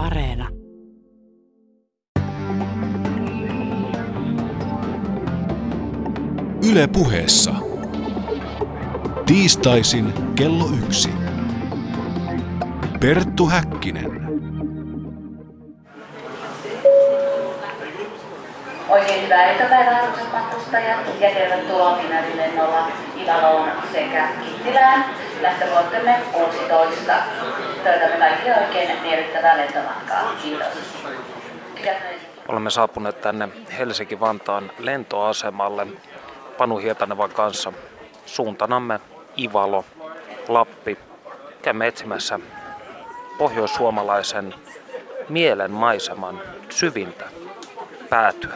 Areena. Yle puheessa. Tiistaisin kello yksi. Perttu Häkkinen. Oikein hyvää iltapäivää arvoisat matkustajat ja tervetuloa Finnair-lennolla Ivaloon sekä Kittilään. Lähtövuortemme 16. Toivotamme kaikille oikein miellyttävää lentomatkaa. Kiitos. Olemme saapuneet tänne Helsinki-Vantaan lentoasemalle Panu Hietanevan kanssa. Suuntanamme Ivalo, Lappi. Käymme etsimässä pohjoissuomalaisen mielen maiseman syvintä päätyä.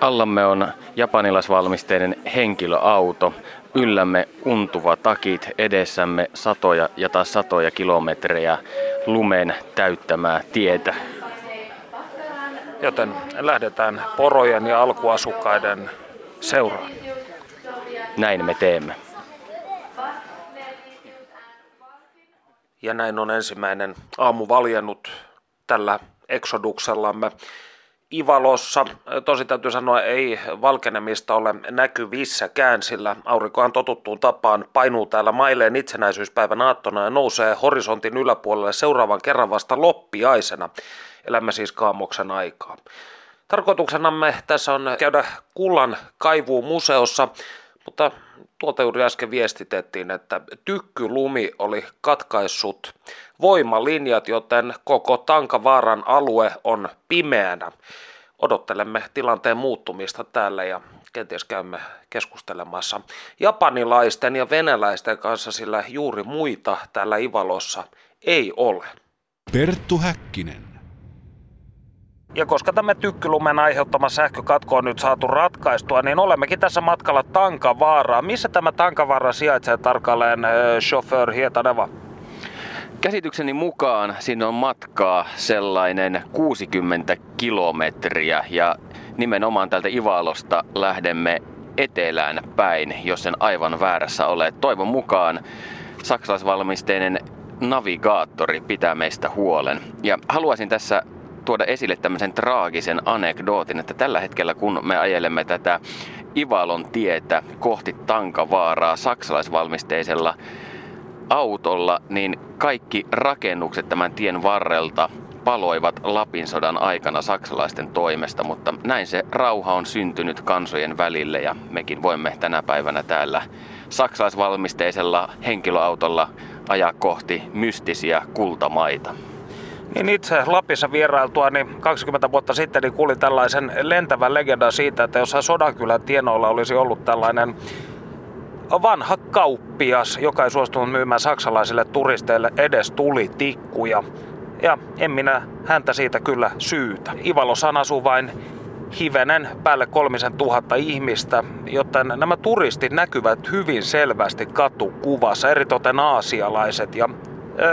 Allamme on japanilaisvalmisteinen henkilöauto. Yllämme untuva takit, edessämme satoja ja taas satoja kilometrejä lumen täyttämää tietä. Joten lähdetään porojen ja alkuasukkaiden seuraan. Näin me teemme. Ja näin on ensimmäinen aamu valjennut tällä eksoduksellamme. Ivalossa. Tosi täytyy sanoa, ei valkenemista ole näkyvissäkään, sillä aurinkohan totuttuun tapaan painuu täällä mailleen itsenäisyyspäivän aattona ja nousee horisontin yläpuolelle seuraavan kerran vasta loppiaisena. Elämme siis kaamoksen aikaa. Tarkoituksenamme tässä on käydä kullan kaivuun museossa, mutta tuolta juuri äsken viestitettiin, että tykkylumi oli katkaissut voimalinjat, joten koko Tankavaaran alue on pimeänä. Odottelemme tilanteen muuttumista täällä ja kenties käymme keskustelemassa japanilaisten ja venäläisten kanssa, sillä juuri muita täällä Ivalossa ei ole. Perttu Häkkinen. Ja koska tämä tykkylumen aiheuttama sähkökatko on nyt saatu ratkaistua, niin olemmekin tässä matkalla Tankavaaraa. Missä tämä Tankavaara sijaitsee tarkalleen, chauffeur Hietaneva? Käsitykseni mukaan sinne on matkaa sellainen 60 kilometriä ja nimenomaan tältä Ivalosta lähdemme etelään päin, jos sen aivan väärässä ole. Toivon mukaan saksalaisvalmisteinen navigaattori pitää meistä huolen. Ja haluaisin tässä tuoda esille tämmöisen traagisen anekdootin, että tällä hetkellä kun me ajelemme tätä Ivalon tietä kohti Tankavaaraa saksalaisvalmisteisella autolla, niin kaikki rakennukset tämän tien varrelta paloivat Lapin sodan aikana saksalaisten toimesta, mutta näin se rauha on syntynyt kansojen välille ja mekin voimme tänä päivänä täällä saksalaisvalmisteisella henkilöautolla ajaa kohti mystisiä kultamaita. Niin itse Lapissa vierailtua niin 20 vuotta sitten niin kuulin tällaisen lentävän legendan siitä, että jossain Sodankylän tienoilla olisi ollut tällainen vanha kauppias, joka ei suostunut myymään saksalaisille turisteille edes tulitikkuja. Ja en minä häntä siitä kyllä syytä. Ivalosan asuu vain hivenen päälle kolmisen tuhatta ihmistä, joten nämä turistit näkyvät hyvin selvästi katukuvassa, eritoten aasialaiset ja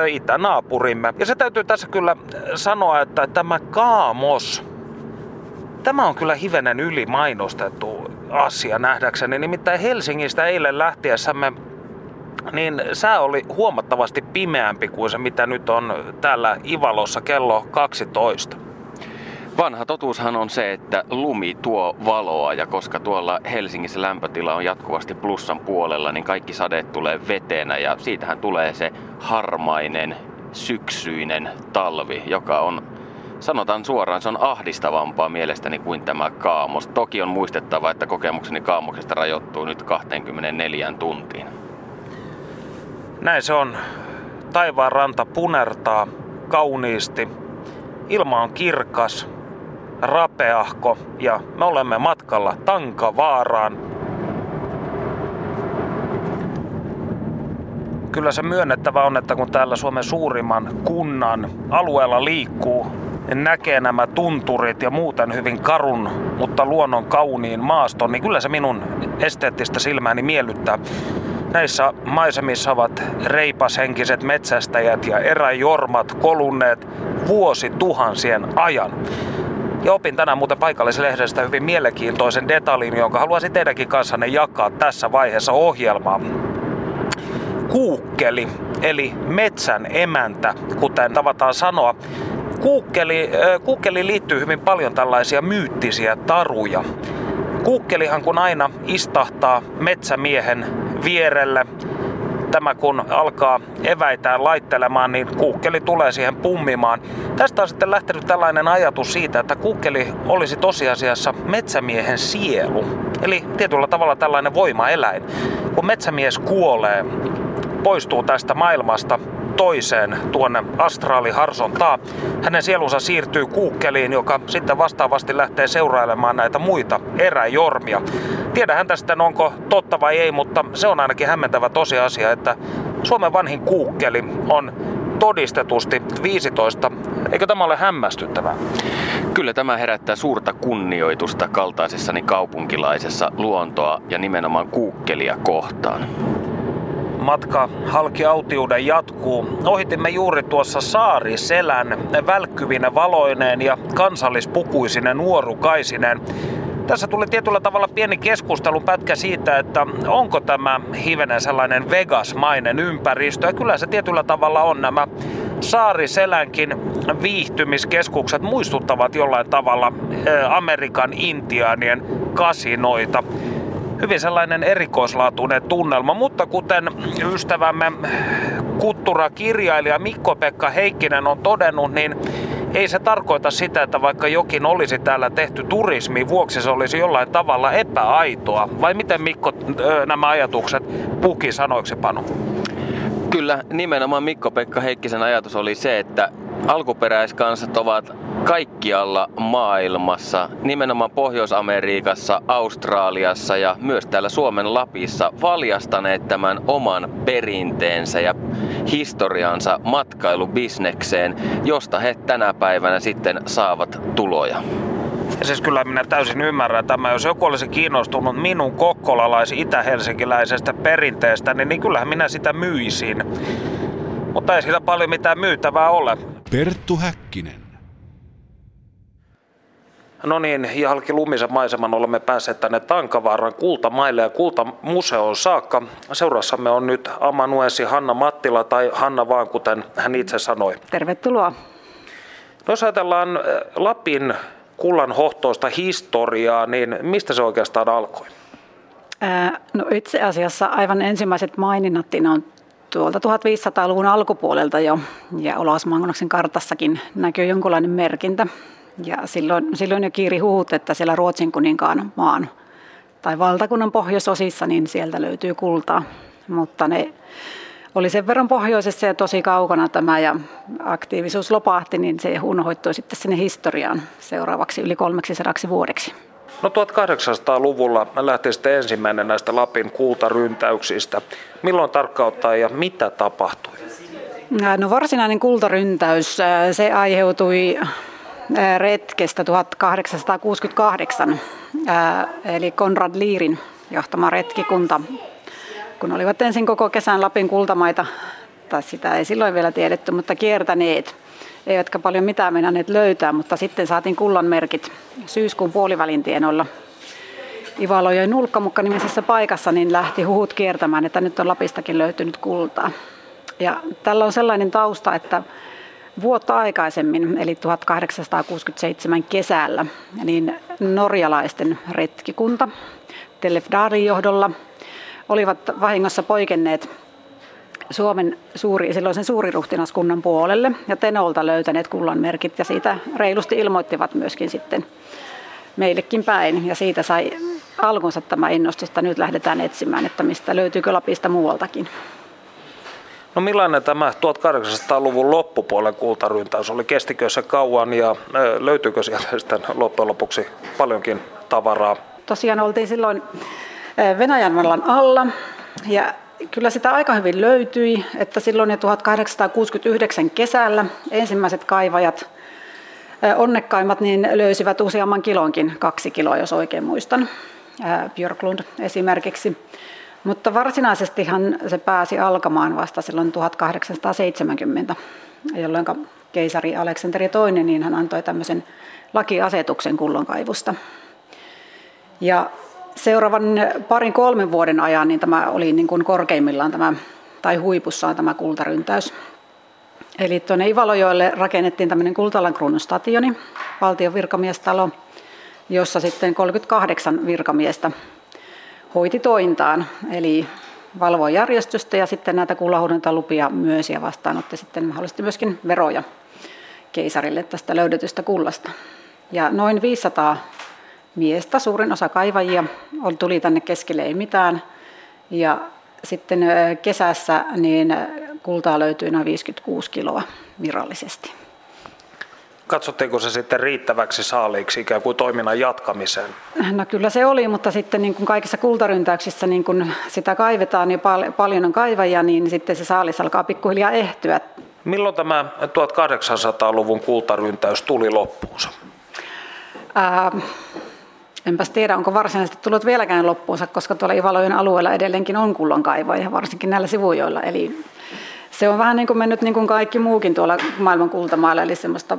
itänaapurimme. Ja se täytyy tässä kyllä sanoa, että tämä kaamos, tämä on kyllä hivenen ylimainostettu asia nähdäkseni. Nimittäin Helsingistä eilen lähtiessämme niin sää oli huomattavasti pimeämpi kuin se, mitä nyt on täällä Ivalossa kello 12. Vanha totuushan on se, että lumi tuo valoa ja koska tuolla Helsingissä lämpötila on jatkuvasti plussan puolella, niin kaikki sadeet tulee vetenä ja siitähän tulee se harmainen syksyinen talvi, joka on, sanotaan suoraan, se on ahdistavampaa mielestäni kuin tämä kaamos. Toki on muistettava, että kokemukseni kaamoksesta rajoittuu nyt 24 tuntiin. Näin se on. Taivaan ranta punertaa kauniisti. Ilma on kirkas, rapeahko ja me olemme matkalla Tankavaaraan. Kyllä se myönnettävä on, että kun täällä Suomen suurimman kunnan alueella liikkuu, näkee nämä tunturit ja muuten hyvin karun, mutta luonnon kauniin maaston, niin kyllä se minun esteettistä silmääni miellyttää. Näissä maisemissa ovat reipashenkiset metsästäjät ja eräjormat kolunneet vuosi tuhansien ajan. Ja opin tänään muuten paikallislehdestä hyvin mielenkiintoisen detaljin, jonka haluaisin teidänkin kanssanne jakaa tässä vaiheessa ohjelmaa. Kuukkeli, eli metsän emäntä, kuten tavataan sanoa, Kuukkeli, kuukkeli liittyy hyvin paljon tällaisia myyttisiä taruja. Kuukkelihan kun aina istahtaa metsämiehen vierelle, tämä kun alkaa eväitään laittelemaan, niin kuukkeli tulee siihen pummimaan. Tästä on sitten lähtenyt tällainen ajatus siitä, että kuukkeli olisi tosiasiassa metsämiehen sielu. Eli tietyllä tavalla tällainen voimaeläin. Kun metsämies kuolee, poistuu tästä maailmasta, toiseen tuonne astraaliharsontaa. Hänen sielunsa siirtyy kuukkeliin, joka sitten vastaavasti lähtee seurailemaan näitä muita eräjormia. Tiedähän tästä onko totta vai ei, mutta se on ainakin hämmentävä tosiasia, että Suomen vanhin kuukkeli on todistetusti 15. Eikö tämä ole hämmästyttävää? Kyllä tämä herättää suurta kunnioitusta kaltaisessani kaupunkilaisessa luontoa ja nimenomaan kuukkelia kohtaan matka halki autiuden jatkuu. Ohitimme juuri tuossa Saariselän välkkyvinä valoineen ja kansallispukuisinen nuorukaisinen. Tässä tuli tietyllä tavalla pieni keskustelun pätkä siitä, että onko tämä hivenen sellainen Vegas-mainen ympäristö. Ja kyllä se tietyllä tavalla on nämä Saariselänkin viihtymiskeskukset muistuttavat jollain tavalla Amerikan intiaanien kasinoita hyvin sellainen erikoislaatuinen tunnelma, mutta kuten ystävämme kulttuurakirjailija Mikko-Pekka Heikkinen on todennut, niin ei se tarkoita sitä, että vaikka jokin olisi täällä tehty turismi vuoksi, se olisi jollain tavalla epäaitoa. Vai miten Mikko nämä ajatukset puki sanoiksi Panu? Kyllä, nimenomaan Mikko-Pekka Heikkisen ajatus oli se, että alkuperäiskansat ovat kaikkialla maailmassa, nimenomaan Pohjois-Amerikassa, Australiassa ja myös täällä Suomen Lapissa valjastaneet tämän oman perinteensä ja historiansa matkailubisnekseen, josta he tänä päivänä sitten saavat tuloja. Ja siis kyllä minä täysin ymmärrän tämä. Jos joku olisi kiinnostunut minun kokkolalais itä-helsinkiläisestä perinteestä, niin, niin kyllähän minä sitä myisin. Mutta ei siitä paljon mitään myytävää ole. Perttu Häkkinen. No niin, ja halki lumisen maiseman olemme päässeet tänne Tankavaaran kultamaille ja kultamuseoon saakka. Seurassamme on nyt amanuensi Hanna Mattila tai Hanna vaan, kuten hän itse sanoi. Tervetuloa. No, jos ajatellaan eh, Lapin kullan hohtoista historiaa, niin mistä se oikeastaan alkoi? no itse asiassa aivan ensimmäiset maininnat on tuolta 1500-luvun alkupuolelta jo, ja Olosmaangonoksen kartassakin näkyy jonkunlainen merkintä. Ja silloin, silloin jo kiiri huut, että siellä Ruotsin kuninkaan maan tai valtakunnan pohjoisosissa, niin sieltä löytyy kultaa. Mutta ne oli sen verran pohjoisessa ja tosi kaukana tämä ja aktiivisuus lopahti, niin se unohoittui sitten sinne historiaan seuraavaksi yli 300 vuodeksi. No 1800-luvulla lähti sitten ensimmäinen näistä Lapin kultaryntäyksistä. Milloin tarkkauttaa ja mitä tapahtui? No varsinainen kultaryntäys, se aiheutui retkestä 1868, eli Konrad Liirin johtama retkikunta, kun olivat ensin koko kesän Lapin kultamaita, tai sitä ei silloin vielä tiedetty, mutta kiertäneet, eivätkä paljon mitään meinanneet löytää, mutta sitten saatiin kullan merkit syyskuun puolivälin tienoilla Ivalojoen nulkkamukka nimisessä paikassa, niin lähti huhut kiertämään, että nyt on Lapistakin löytynyt kultaa. Ja tällä on sellainen tausta, että vuotta aikaisemmin, eli 1867 kesällä, niin norjalaisten retkikunta Telefdarin johdolla olivat vahingossa poikenneet Suomen suuri, silloisen suuriruhtinaskunnan puolelle ja Tenolta löytäneet kullan merkit ja siitä reilusti ilmoittivat myöskin sitten meillekin päin ja siitä sai alkunsa tämä innostus, että nyt lähdetään etsimään, että mistä löytyykö Lapista muualtakin. No millainen tämä 1800-luvun loppupuolen kultaryntäys oli? Kestikö se kauan ja löytyykö sieltä sitten loppujen lopuksi paljonkin tavaraa? Tosiaan oltiin silloin Venäjän vallan alla ja kyllä sitä aika hyvin löytyi, että silloin jo 1869 kesällä ensimmäiset kaivajat, onnekkaimmat, niin löysivät useamman kilonkin, kaksi kiloa jos oikein muistan, Björklund esimerkiksi. Mutta varsinaisestihan se pääsi alkamaan vasta silloin 1870, jolloin keisari Aleksanteri II niin hän antoi tämmöisen lakiasetuksen kullonkaivusta. Ja seuraavan parin kolmen vuoden ajan niin tämä oli niin kuin korkeimmillaan tämä, tai huipussaan tämä kultaryntäys. Eli tuonne Ivalojoelle rakennettiin tämmöinen Kultalan stationi, valtion virkamiestalo, jossa sitten 38 virkamiestä hoiti tointaan, eli valvoi järjestystä ja sitten näitä kullahuudentalupia myös ja vastaanotti sitten mahdollisesti myöskin veroja keisarille tästä löydetystä kullasta. Ja noin 500 miestä, suurin osa kaivajia, tuli tänne keskelle ei mitään. Ja sitten kesässä niin kultaa löytyi noin 56 kiloa virallisesti. Katsotteko se sitten riittäväksi saaliiksi ikään kuin toiminnan jatkamiseen? No kyllä se oli, mutta sitten niin kuin kaikissa kultaryntäyksissä niin kuin sitä kaivetaan ja pal- paljon on kaivajia, niin sitten se saalis alkaa pikkuhiljaa ehtyä. Milloin tämä 1800-luvun kultaryntäys tuli loppuunsa? Ää, enpäs tiedä, onko varsinaisesti tullut vieläkään loppuunsa, koska tuolla Ivalojen alueella edelleenkin on kullankaivoja, varsinkin näillä sivujoilla. Eli se on vähän niin kuin mennyt niin kuin kaikki muukin tuolla maailman kultamailla, eli semmoista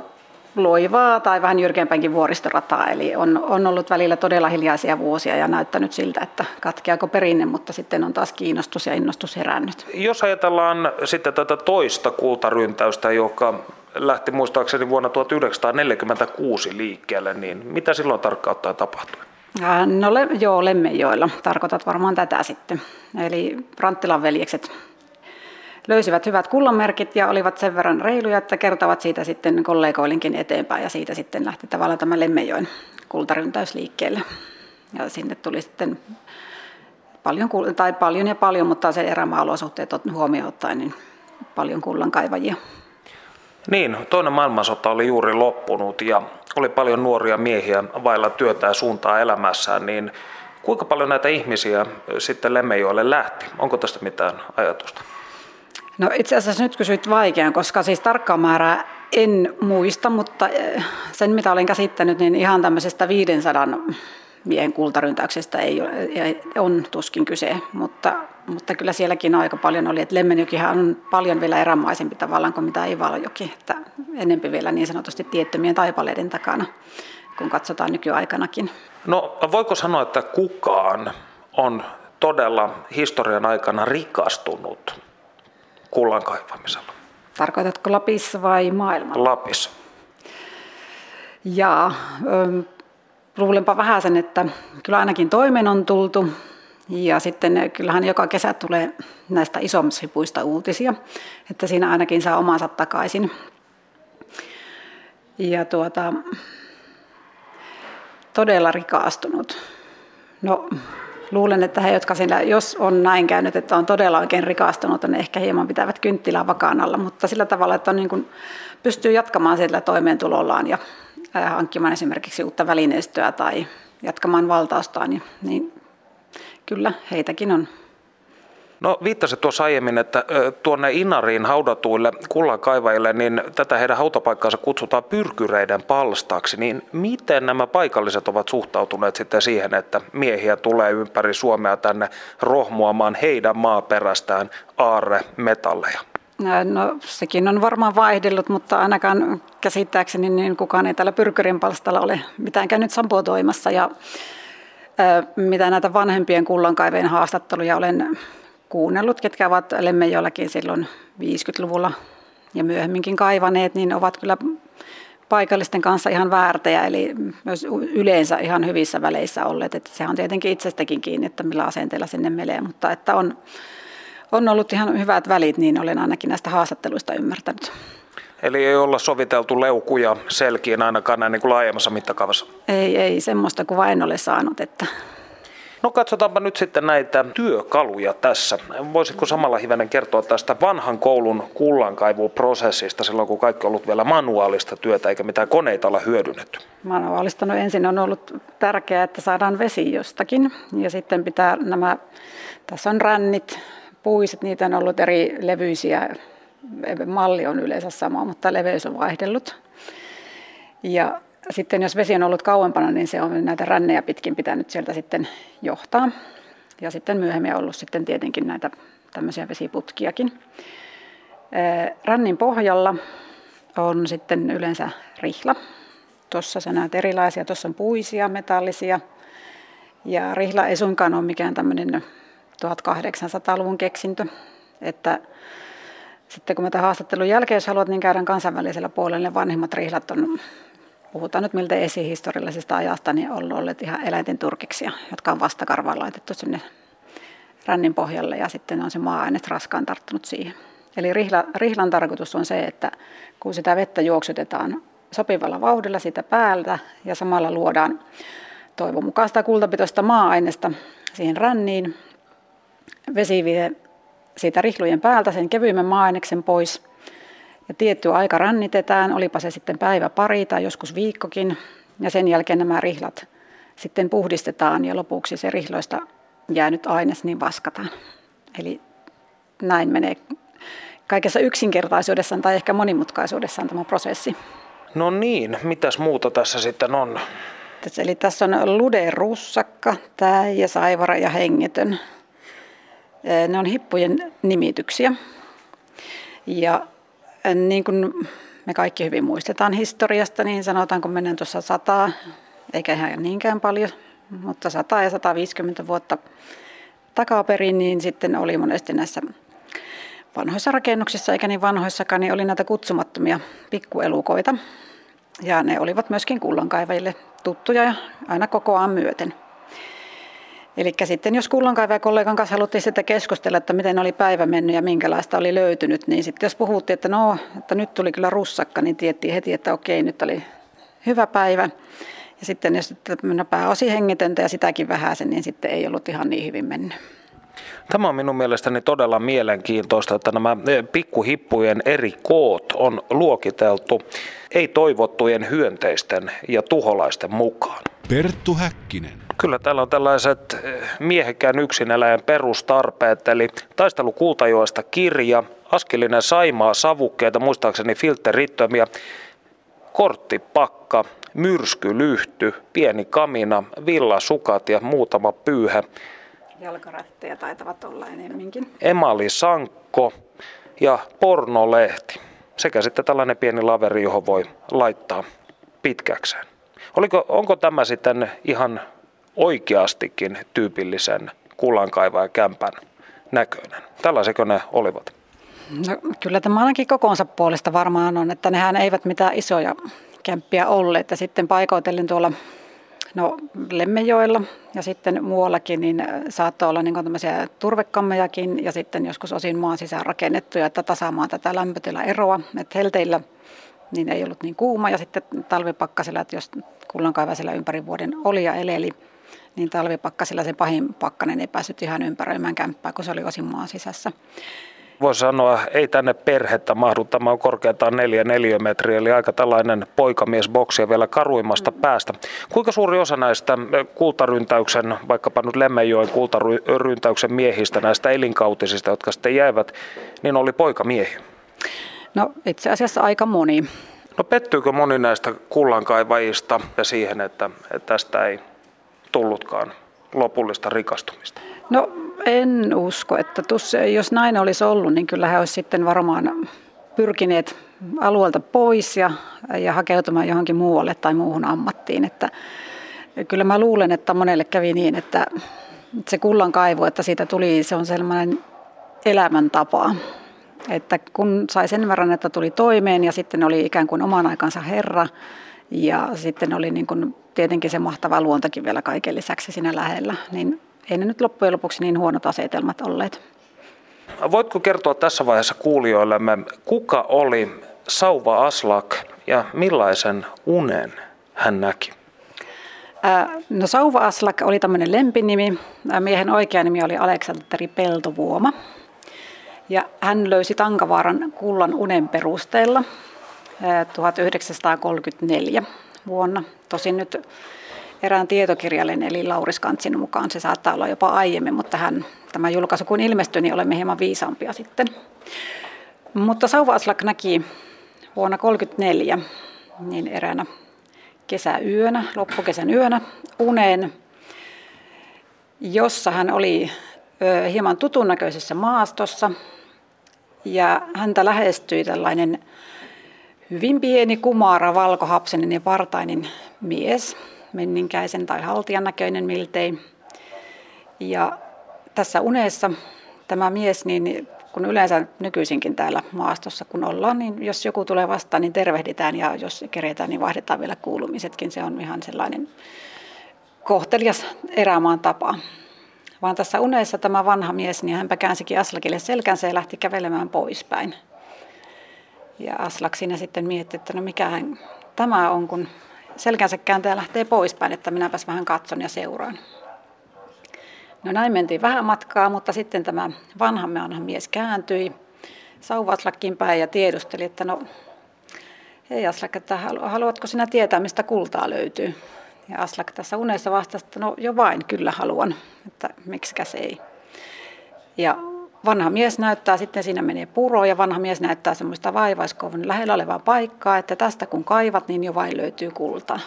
loivaa tai vähän jyrkempäänkin vuoristorataa. Eli on, on ollut välillä todella hiljaisia vuosia ja näyttänyt siltä, että katkeako perinne, mutta sitten on taas kiinnostus ja innostus herännyt. Jos ajatellaan sitten tätä toista kultaryntäystä, joka lähti muistaakseni vuonna 1946 liikkeelle, niin mitä silloin tarkkaan ottaen tapahtui? No le, joo, Lemmenjoilla. Tarkoitat varmaan tätä sitten. Eli Ranttilan veljekset löysivät hyvät kullanmerkit ja olivat sen verran reiluja, että kertovat siitä sitten kollegoillinkin eteenpäin ja siitä sitten lähti tavallaan tämä Lemmenjoen kultaryntäys liikkeelle. Ja sinne tuli sitten paljon, tai paljon ja paljon, mutta se erämaa-olosuhteet huomioon ottaen, niin paljon kullankaivajia. Niin, toinen maailmansota oli juuri loppunut ja oli paljon nuoria miehiä vailla työtä ja suuntaa elämässään, niin kuinka paljon näitä ihmisiä sitten Lemmenjoelle lähti? Onko tästä mitään ajatusta? No itse asiassa nyt kysyit vaikean, koska siis tarkkaa määrää en muista, mutta eh, sen mitä olen käsittänyt, niin ihan tämmöisestä 500 miehen kultaryntäyksestä ei ole, on tuskin kyse, mutta, mutta kyllä sielläkin aika paljon oli, että Lemmenjokihan on paljon vielä erämaisempi tavallaan kuin mitä Ivalojoki, että enempi vielä niin sanotusti tiettömien taipaleiden takana, kun katsotaan nykyaikanakin. No voiko sanoa, että kukaan on todella historian aikana rikastunut kullan kaivamisella. Tarkoitatko Lapissa vai maailmalla? Lapissa. Ja luulenpa vähän sen, että kyllä ainakin toimeen on tultu. Ja sitten kyllähän joka kesä tulee näistä isommista uutisia, että siinä ainakin saa omansa takaisin. Ja tuota, todella rikaastunut. No, luulen, että he, jotka siinä, jos on näin käynyt, että on todella oikein rikastunut, ne ehkä hieman pitävät kynttilää vakaan alla, mutta sillä tavalla, että on niin kuin, pystyy jatkamaan sillä toimeentulollaan ja hankkimaan esimerkiksi uutta välineistöä tai jatkamaan valtaustaan, niin, niin kyllä heitäkin on No viittasit tuossa aiemmin, että tuonne Inariin haudatuille kullankaivajille, niin tätä heidän hautapaikkaansa kutsutaan pyrkyreiden palstaksi. Niin miten nämä paikalliset ovat suhtautuneet sitten siihen, että miehiä tulee ympäri Suomea tänne rohmuamaan heidän maaperästään aarre metalleja? No sekin on varmaan vaihdellut, mutta ainakaan käsittääkseni niin kukaan ei täällä pyrkyrin palstalla ole mitään käynyt sampotoimassa. Ja mitä näitä vanhempien kullankaiveen haastatteluja olen kuunnellut, ketkä ovat Lemmenjoellakin silloin 50-luvulla ja myöhemminkin kaivaneet, niin ovat kyllä paikallisten kanssa ihan väärtejä, eli myös yleensä ihan hyvissä väleissä olleet. Että se on tietenkin itsestäkin kiinni, että millä asenteella sinne menee, mutta että on, on ollut ihan hyvät välit, niin olen ainakin näistä haastatteluista ymmärtänyt. Eli ei olla soviteltu leukuja selkiin ainakaan näin niin kuin laajemmassa mittakaavassa? Ei, ei, semmoista kuvaa en ole saanut, että No katsotaanpa nyt sitten näitä työkaluja tässä. Voisitko samalla hivenen kertoa tästä vanhan koulun kullankaivuprosessista silloin, kun kaikki on ollut vielä manuaalista työtä eikä mitään koneita olla hyödynnetty? Manuaalista no ensin on ollut tärkeää, että saadaan vesi jostakin ja sitten pitää nämä, tässä on rännit, puiset, niitä on ollut eri levyisiä. Malli on yleensä sama, mutta leveys on vaihdellut. Ja sitten jos vesi on ollut kauempana, niin se on näitä rännejä pitkin pitänyt sieltä sitten johtaa. Ja sitten myöhemmin on ollut sitten tietenkin näitä tämmöisiä vesiputkiakin. Rännin pohjalla on sitten yleensä rihla. Tuossa sä näet erilaisia, tuossa on puisia, metallisia. Ja rihla ei suinkaan ole mikään tämmöinen 1800-luvun keksintö, että Sitten kun mä tämän haastattelun jälkeen, jos haluat, niin käydään kansainvälisellä puolella. Ne vanhimmat rihlat on, puhutaan nyt miltä esihistoriallisesta ajasta, niin on olleet ihan eläinten turkiksia, jotka on vastakarvaan laitettu sinne rännin pohjalle ja sitten on se maa-aines raskaan tarttunut siihen. Eli rihla, rihlan tarkoitus on se, että kun sitä vettä juoksutetaan sopivalla vauhdilla sitä päältä ja samalla luodaan toivon mukaan sitä kultapitoista maa-ainesta siihen ränniin, vesi vie siitä rihlujen päältä sen kevyimmän maa-aineksen pois ja tietty aika rännitetään, olipa se sitten päivä pari tai joskus viikkokin ja sen jälkeen nämä rihlat sitten puhdistetaan ja lopuksi se rihloista jäänyt aines niin vaskataan. Eli näin menee kaikessa yksinkertaisuudessaan tai ehkä monimutkaisuudessaan tämä prosessi. No niin, mitäs muuta tässä sitten on? Eli tässä on lude, russakka, ja saivara ja hengetön. Ne on hippujen nimityksiä. Ja niin kuin me kaikki hyvin muistetaan historiasta, niin sanotaan, kun mennään tuossa sataa, eikä ihan niinkään paljon, mutta 100 ja 150 vuotta takaperin, niin sitten oli monesti näissä vanhoissa rakennuksissa, eikä niin vanhoissakaan, niin oli näitä kutsumattomia pikkuelukoita. Ja ne olivat myöskin kullankaivajille tuttuja aina kokoaan myöten. Eli sitten jos kullankaivajakollegan kanssa haluttiin sitten keskustella, että miten oli päivä mennyt ja minkälaista oli löytynyt, niin sitten jos puhuttiin, että no, että nyt tuli kyllä russakka, niin tiettiin heti, että okei, nyt oli hyvä päivä. Ja sitten jos mennä pääosin hengitöntä ja sitäkin vähäisen, niin sitten ei ollut ihan niin hyvin mennyt. Tämä on minun mielestäni todella mielenkiintoista, että nämä eh, pikkuhippujen eri koot on luokiteltu ei-toivottujen hyönteisten ja tuholaisten mukaan. Perttu Häkkinen. Kyllä täällä on tällaiset eh, miehekkään yksinäläjän perustarpeet, eli taistelu Kultajoesta kirja, askelinen Saimaa savukkeita, muistaakseni filterittömiä, korttipakka, myrskylyhty, pieni kamina, villasukat ja muutama pyyhä. Jalkarättejä taitavat olla enemminkin. Emali Sankko ja pornolehti. Sekä sitten tällainen pieni laveri, johon voi laittaa pitkäkseen. Oliko, onko tämä sitten ihan oikeastikin tyypillisen kämpän näköinen? Tällaisekö ne olivat? No, kyllä tämä ainakin kokonsa puolesta varmaan on, että nehän eivät mitään isoja kämppiä olleet. Ja sitten paikoitellen tuolla no, Lemmenjoella ja sitten muuallakin, niin saattoi olla niin turvekammejakin ja sitten joskus osin maan sisään rakennettuja, että tasaamaan tätä lämpötilaeroa. Että helteillä niin ei ollut niin kuuma ja sitten talvipakkasella, että jos kullankaivaisella ympäri vuoden oli ja eleli, niin talvipakkasella se pahin pakkanen ei päässyt ihan ympäröimään kämppää, kun se oli osin maan sisässä voisi sanoa, ei tänne perhettä mahdu. Tämä on korkeintaan neljä neliömetriä, eli aika tällainen poikamiesboksi vielä karuimmasta päästä. Kuinka suuri osa näistä kultaryntäyksen, vaikkapa nyt Lemmenjoen kultaryntäyksen miehistä, näistä elinkautisista, jotka sitten jäivät, niin oli poikamiehiä? No itse asiassa aika moni. No pettyykö moni näistä kullankaivajista ja siihen, että, että tästä ei tullutkaan lopullista rikastumista? No en usko, että tuossa, jos näin olisi ollut, niin kyllä he olisivat sitten varmaan pyrkineet alueelta pois ja, ja hakeutumaan johonkin muualle tai muuhun ammattiin. Että, kyllä mä luulen, että monelle kävi niin, että se kullan kaivu, että siitä tuli, se on sellainen elämäntapa. Että kun sai sen verran, että tuli toimeen ja sitten oli ikään kuin oman aikansa herra ja sitten oli niin kuin tietenkin se mahtava luontokin vielä kaiken lisäksi siinä lähellä, niin ei ne nyt loppujen lopuksi niin huonot asetelmat olleet. Voitko kertoa tässä vaiheessa kuulijoillemme, kuka oli Sauva Aslak ja millaisen unen hän näki? No Sauva Aslak oli tämmöinen lempinimi. Miehen oikea nimi oli Aleksanteri Peltovuoma. Ja hän löysi Tankavaaran kullan unen perusteella 1934 vuonna. Tosin nyt erään tietokirjallinen, eli Lauris Kantsin mukaan. Se saattaa olla jopa aiemmin, mutta hän, tämä julkaisu kun ilmestyi, niin olemme hieman viisaampia sitten. Mutta Sauva näki vuonna 1934 niin eräänä kesäyönä, loppukesän yönä uneen, jossa hän oli hieman tutun näköisessä maastossa ja häntä lähestyi tällainen hyvin pieni kumara, valkohapsenen ja partainen mies – menninkäisen tai haltijan näköinen miltei. Ja tässä unessa tämä mies niin kun yleensä nykyisinkin täällä maastossa kun ollaan, niin jos joku tulee vastaan, niin tervehditään ja jos keretään, niin vaihdetaan vielä kuulumisetkin. Se on ihan sellainen kohtelias erämaan tapa. Vaan tässä unessa tämä vanha mies, niin hänpä käänsikin Aslakille selkänsä ja lähti kävelemään poispäin. Ja Aslak siinä sitten mietti, että no mikähän tämä on, kun selkänsä kääntää lähtee poispäin, että minäpäs vähän katson ja seuraan. No näin mentiin vähän matkaa, mutta sitten tämä vanha mies kääntyi Sauvaslakin päin ja tiedusteli, että no hei Aslak, että haluatko sinä tietää, mistä kultaa löytyy? Ja Aslak tässä unessa vastasi, että no jo vain, kyllä haluan, että miksikäs ei. Ja vanha mies näyttää, sitten siinä menee puro ja vanha mies näyttää semmoista vaivaiskouvun lähellä olevaa paikkaa, että tästä kun kaivat, niin jo vain löytyy kulta.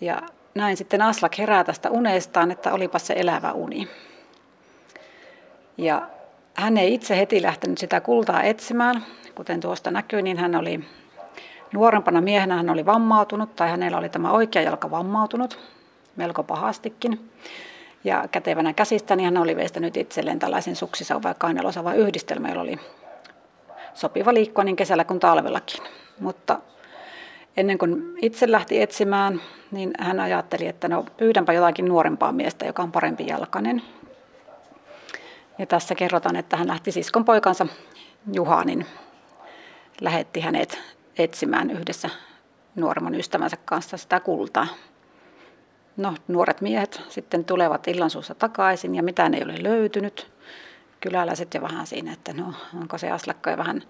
Ja näin sitten Aslak herää tästä unestaan, että olipa se elävä uni. Ja hän ei itse heti lähtenyt sitä kultaa etsimään, kuten tuosta näkyy, niin hän oli nuorempana miehenä hän oli vammautunut tai hänellä oli tämä oikea jalka vammautunut melko pahastikin. Ja kätevänä käsistä niin hän oli veistänyt itselleen tällaisen suksisauva ja kainalosava yhdistelmä, jolla oli sopiva liikkua niin kesällä kuin talvellakin. Mutta ennen kuin itse lähti etsimään, niin hän ajatteli, että no pyydänpä jotakin nuorempaa miestä, joka on parempi jalkainen. Ja tässä kerrotaan, että hän lähti siskon poikansa Juhanin, lähetti hänet etsimään yhdessä nuoremman ystävänsä kanssa sitä kultaa. No, nuoret miehet sitten tulevat illansuussa takaisin ja mitään ei ole löytynyt. Kyläläiset jo vähän siinä, että no, onko se aslakka jo vähän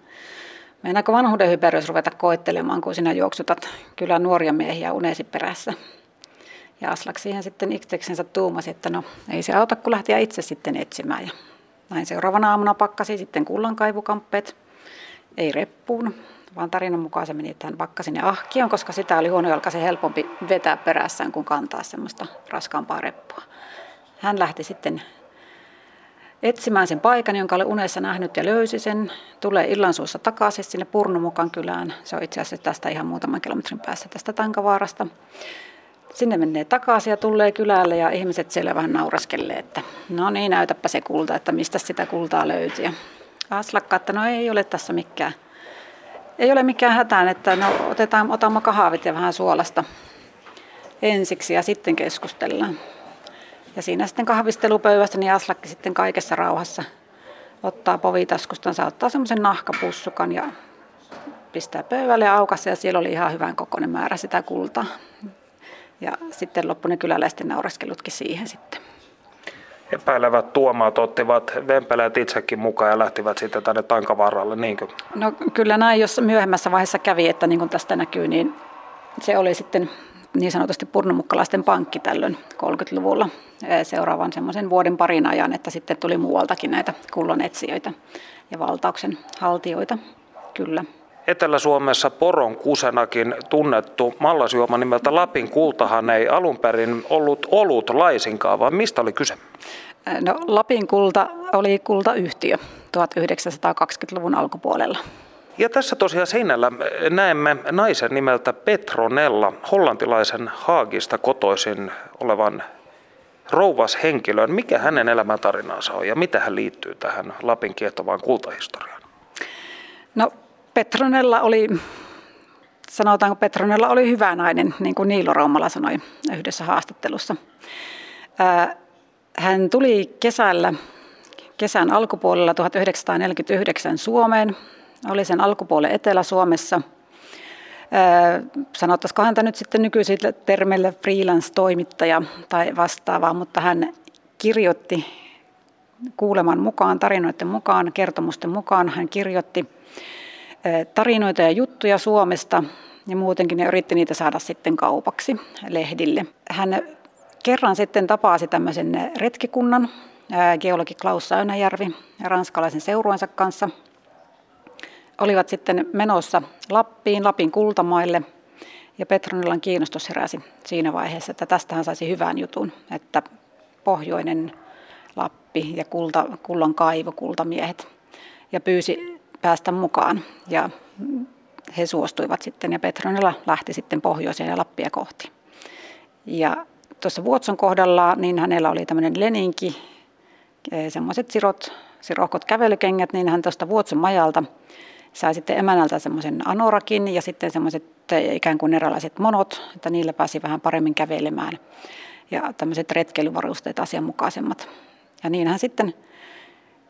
Meinaako vanhuuden hyperyys ruveta koettelemaan, kun sinä juoksutat kyllä nuoria miehiä unesi perässä? Ja Aslak siihen sitten itseksensä tuumasi, että no ei se auta, kun lähtiä itse sitten etsimään. Ja näin seuraavana aamuna pakkasi sitten kullankaivukamppeet, ei reppuun, vaan tarinan mukaan se meni, että hän pakkasi sinne ahkion, koska sitä oli huonojalkaisen helpompi vetää perässään kuin kantaa semmoista raskaampaa reppua. Hän lähti sitten etsimään sen paikan, jonka oli unessa nähnyt ja löysi sen. Tulee illansuussa takaisin sinne Purnumukan kylään. Se on itse asiassa tästä ihan muutaman kilometrin päässä tästä Tankavaarasta. Sinne menee takaisin ja tulee kylälle ja ihmiset siellä vähän nauraskelee, että no niin, näytäpä se kulta, että mistä sitä kultaa löytyy. Aslakka, että no ei ole tässä mikään, ei ole mikään hätään, että no otetaan, otamme kahvit ja vähän suolasta ensiksi ja sitten keskustellaan. Ja siinä sitten kahvistelupöydässä niin Aslakki sitten kaikessa rauhassa ottaa povitaskustansa, ottaa semmoisen nahkapussukan ja pistää pöydälle ja aukassa ja siellä oli ihan hyvän kokoinen määrä sitä kultaa. Ja sitten loppui ne kyläläisten naureskelutkin siihen sitten. Epäilevät tuomaat ottivat vempeleet itsekin mukaan ja lähtivät sitten tänne Tankavaaralle, niinkö? No kyllä näin, jos myöhemmässä vaiheessa kävi, että niin kuin tästä näkyy, niin se oli sitten niin sanotusti purnumukkalaisten pankki tällöin 30-luvulla seuraavan semmoisen vuoden parin ajan, että sitten tuli muualtakin näitä kullonetsijöitä ja valtauksen haltijoita, kyllä. Etelä-Suomessa poron kusenakin tunnettu mallasjuoma nimeltä Lapin kultahan ei alun perin ollut olut laisinkaan, vaan mistä oli kyse? No, Lapin kulta oli kultayhtiö 1920-luvun alkupuolella. Ja tässä tosiaan seinällä näemme naisen nimeltä Petronella, hollantilaisen Haagista kotoisin olevan rouvas henkilön. Mikä hänen elämäntarinaansa on ja mitä hän liittyy tähän Lapin kiehtovaan kultahistoriaan? No Petronella oli, sanotaanko Petronella oli hyvä nainen, niin kuin Niilo Raumala sanoi yhdessä haastattelussa. Hän tuli kesällä, kesän alkupuolella 1949 Suomeen oli sen alkupuolen Etelä-Suomessa. Sanottaisiko häntä nyt sitten nykyisille termeille freelance-toimittaja tai vastaava, mutta hän kirjoitti kuuleman mukaan, tarinoiden mukaan, kertomusten mukaan, hän kirjoitti tarinoita ja juttuja Suomesta ja muutenkin ne yritti niitä saada sitten kaupaksi lehdille. Hän kerran sitten tapasi tämmöisen retkikunnan, geologi Klaus Säynäjärvi ranskalaisen seurueensa kanssa – olivat sitten menossa Lappiin, Lapin kultamaille, ja Petronillan kiinnostus heräsi siinä vaiheessa, että tästähän saisi hyvän jutun, että pohjoinen Lappi ja kulta, kullan kaivo, kultamiehet, ja pyysi päästä mukaan. Ja he suostuivat sitten, ja Petronilla lähti sitten pohjoiseen ja Lappia kohti. Ja tuossa Vuotson kohdalla, niin hänellä oli tämmöinen leninki, semmoiset sirot rohkot kävelykengät, niin hän tuosta Vuotson majalta sai sitten emänältä semmoisen anorakin ja sitten semmoiset ikään kuin erilaiset monot, että niillä pääsi vähän paremmin kävelemään. Ja tämmöiset retkeilyvarusteet asianmukaisemmat. Ja niin hän sitten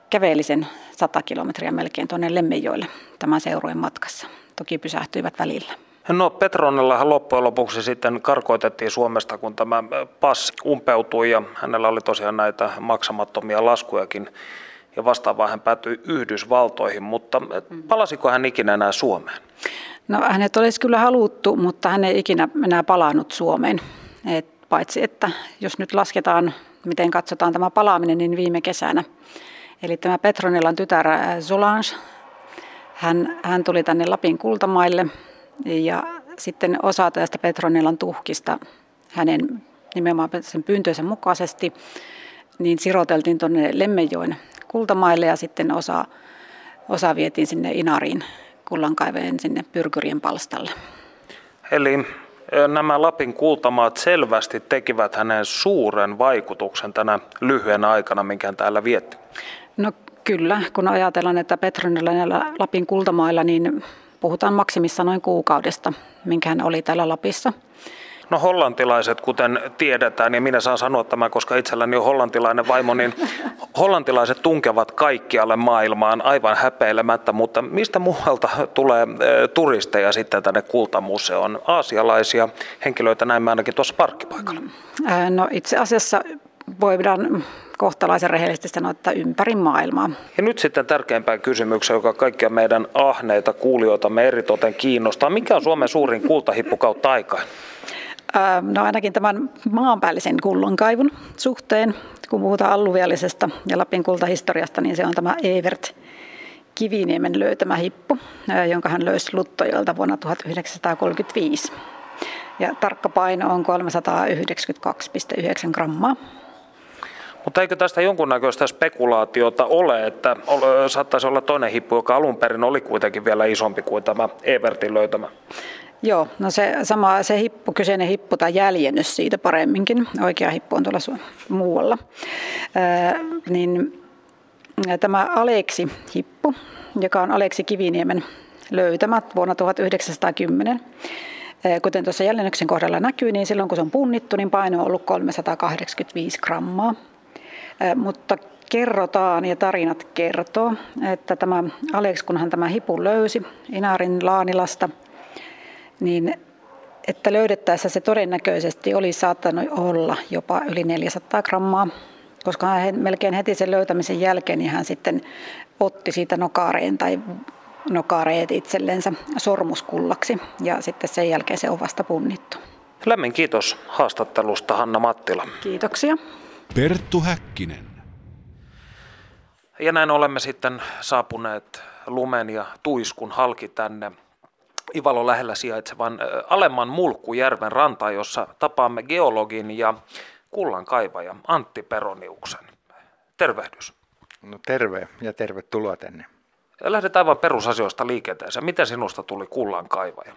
käveli sen 100 kilometriä melkein tuonne Lemmenjoelle tämän seurueen matkassa. Toki pysähtyivät välillä. No Petronellahan loppujen lopuksi sitten karkoitettiin Suomesta, kun tämä passi umpeutui ja hänellä oli tosiaan näitä maksamattomia laskujakin ja vastaavaa hän päätyi Yhdysvaltoihin, mutta palasiko hän ikinä enää Suomeen? No hänet olisi kyllä haluttu, mutta hän ei ikinä enää palannut Suomeen. Et paitsi että jos nyt lasketaan, miten katsotaan tämä palaaminen, niin viime kesänä. Eli tämä Petronellan tytär Solange, hän, hän tuli tänne Lapin kultamaille ja sitten osa tästä Petronellan tuhkista hänen nimenomaan sen pyyntöisen mukaisesti, niin siroteltiin tuonne Lemmenjoen kultamaille ja sitten osa, osa vietiin sinne Inariin kullankaiveen sinne Pyrkyrien palstalle. Eli nämä Lapin kultamaat selvästi tekivät hänen suuren vaikutuksen tänä lyhyen aikana, minkä hän täällä vietti. No kyllä, kun ajatellaan, että Petronilla ja Lapin kultamailla, niin puhutaan maksimissa noin kuukaudesta, minkä hän oli täällä Lapissa. No hollantilaiset, kuten tiedetään, ja minä saan sanoa tämän, koska itselläni on hollantilainen vaimo, niin hollantilaiset tunkevat kaikkialle maailmaan aivan häpeilemättä, mutta mistä muualta tulee turisteja sitten tänne kultamuseoon? Aasialaisia henkilöitä näemme ainakin tuossa parkkipaikalla. No itse asiassa voidaan kohtalaisen rehellisesti sanoa, että ympäri maailmaa. Ja nyt sitten tärkeimpään kysymykseen, joka kaikkia meidän ahneita kuulijoitamme eritoten kiinnostaa. Mikä on Suomen suurin kultahippu kautta aikaan? No ainakin tämän maanpäällisen kullankaivun suhteen, kun puhutaan alluviallisesta ja Lapin kultahistoriasta, niin se on tämä Evert Kiviniemen löytämä hippu, jonka hän löysi Luttojoelta vuonna 1935. Ja tarkka paino on 392,9 grammaa. Mutta eikö tästä jonkunnäköistä spekulaatiota ole, että saattaisi olla toinen hippu, joka alun perin oli kuitenkin vielä isompi kuin tämä Evertin löytämä? Joo, no se sama se hippu, kyseinen hippu tai jäljennys siitä paremminkin, oikea hippu on tuolla muualla, Ää, niin tämä Aleksi-hippu, joka on Aleksi Kiviniemen löytämät vuonna 1910, Kuten tuossa jäljennyksen kohdalla näkyy, niin silloin kun se on punnittu, niin paino on ollut 385 grammaa. Mutta kerrotaan ja tarinat kertoo, että tämä Alex, kun hän tämä hipun löysi Inarin Laanilasta, niin että löydettäessä se todennäköisesti oli saattanut olla jopa yli 400 grammaa, koska hän melkein heti sen löytämisen jälkeen niin hän sitten otti siitä nokaareen tai nokaareet itsellensä sormuskullaksi ja sitten sen jälkeen se on vasta punnittu. Lämmin kiitos haastattelusta Hanna Mattila. Kiitoksia. Perttu Häkkinen. Ja näin olemme sitten saapuneet lumen ja tuiskun halki tänne Ivalon lähellä sijaitsevan alemman Mulkkujärven rantaan, jossa tapaamme geologin ja kullankaivaja Antti Peroniuksen. Tervehdys. No terve ja tervetuloa tänne. Lähdetään aivan perusasioista liikenteeseen. Miten sinusta tuli kullankaivaja?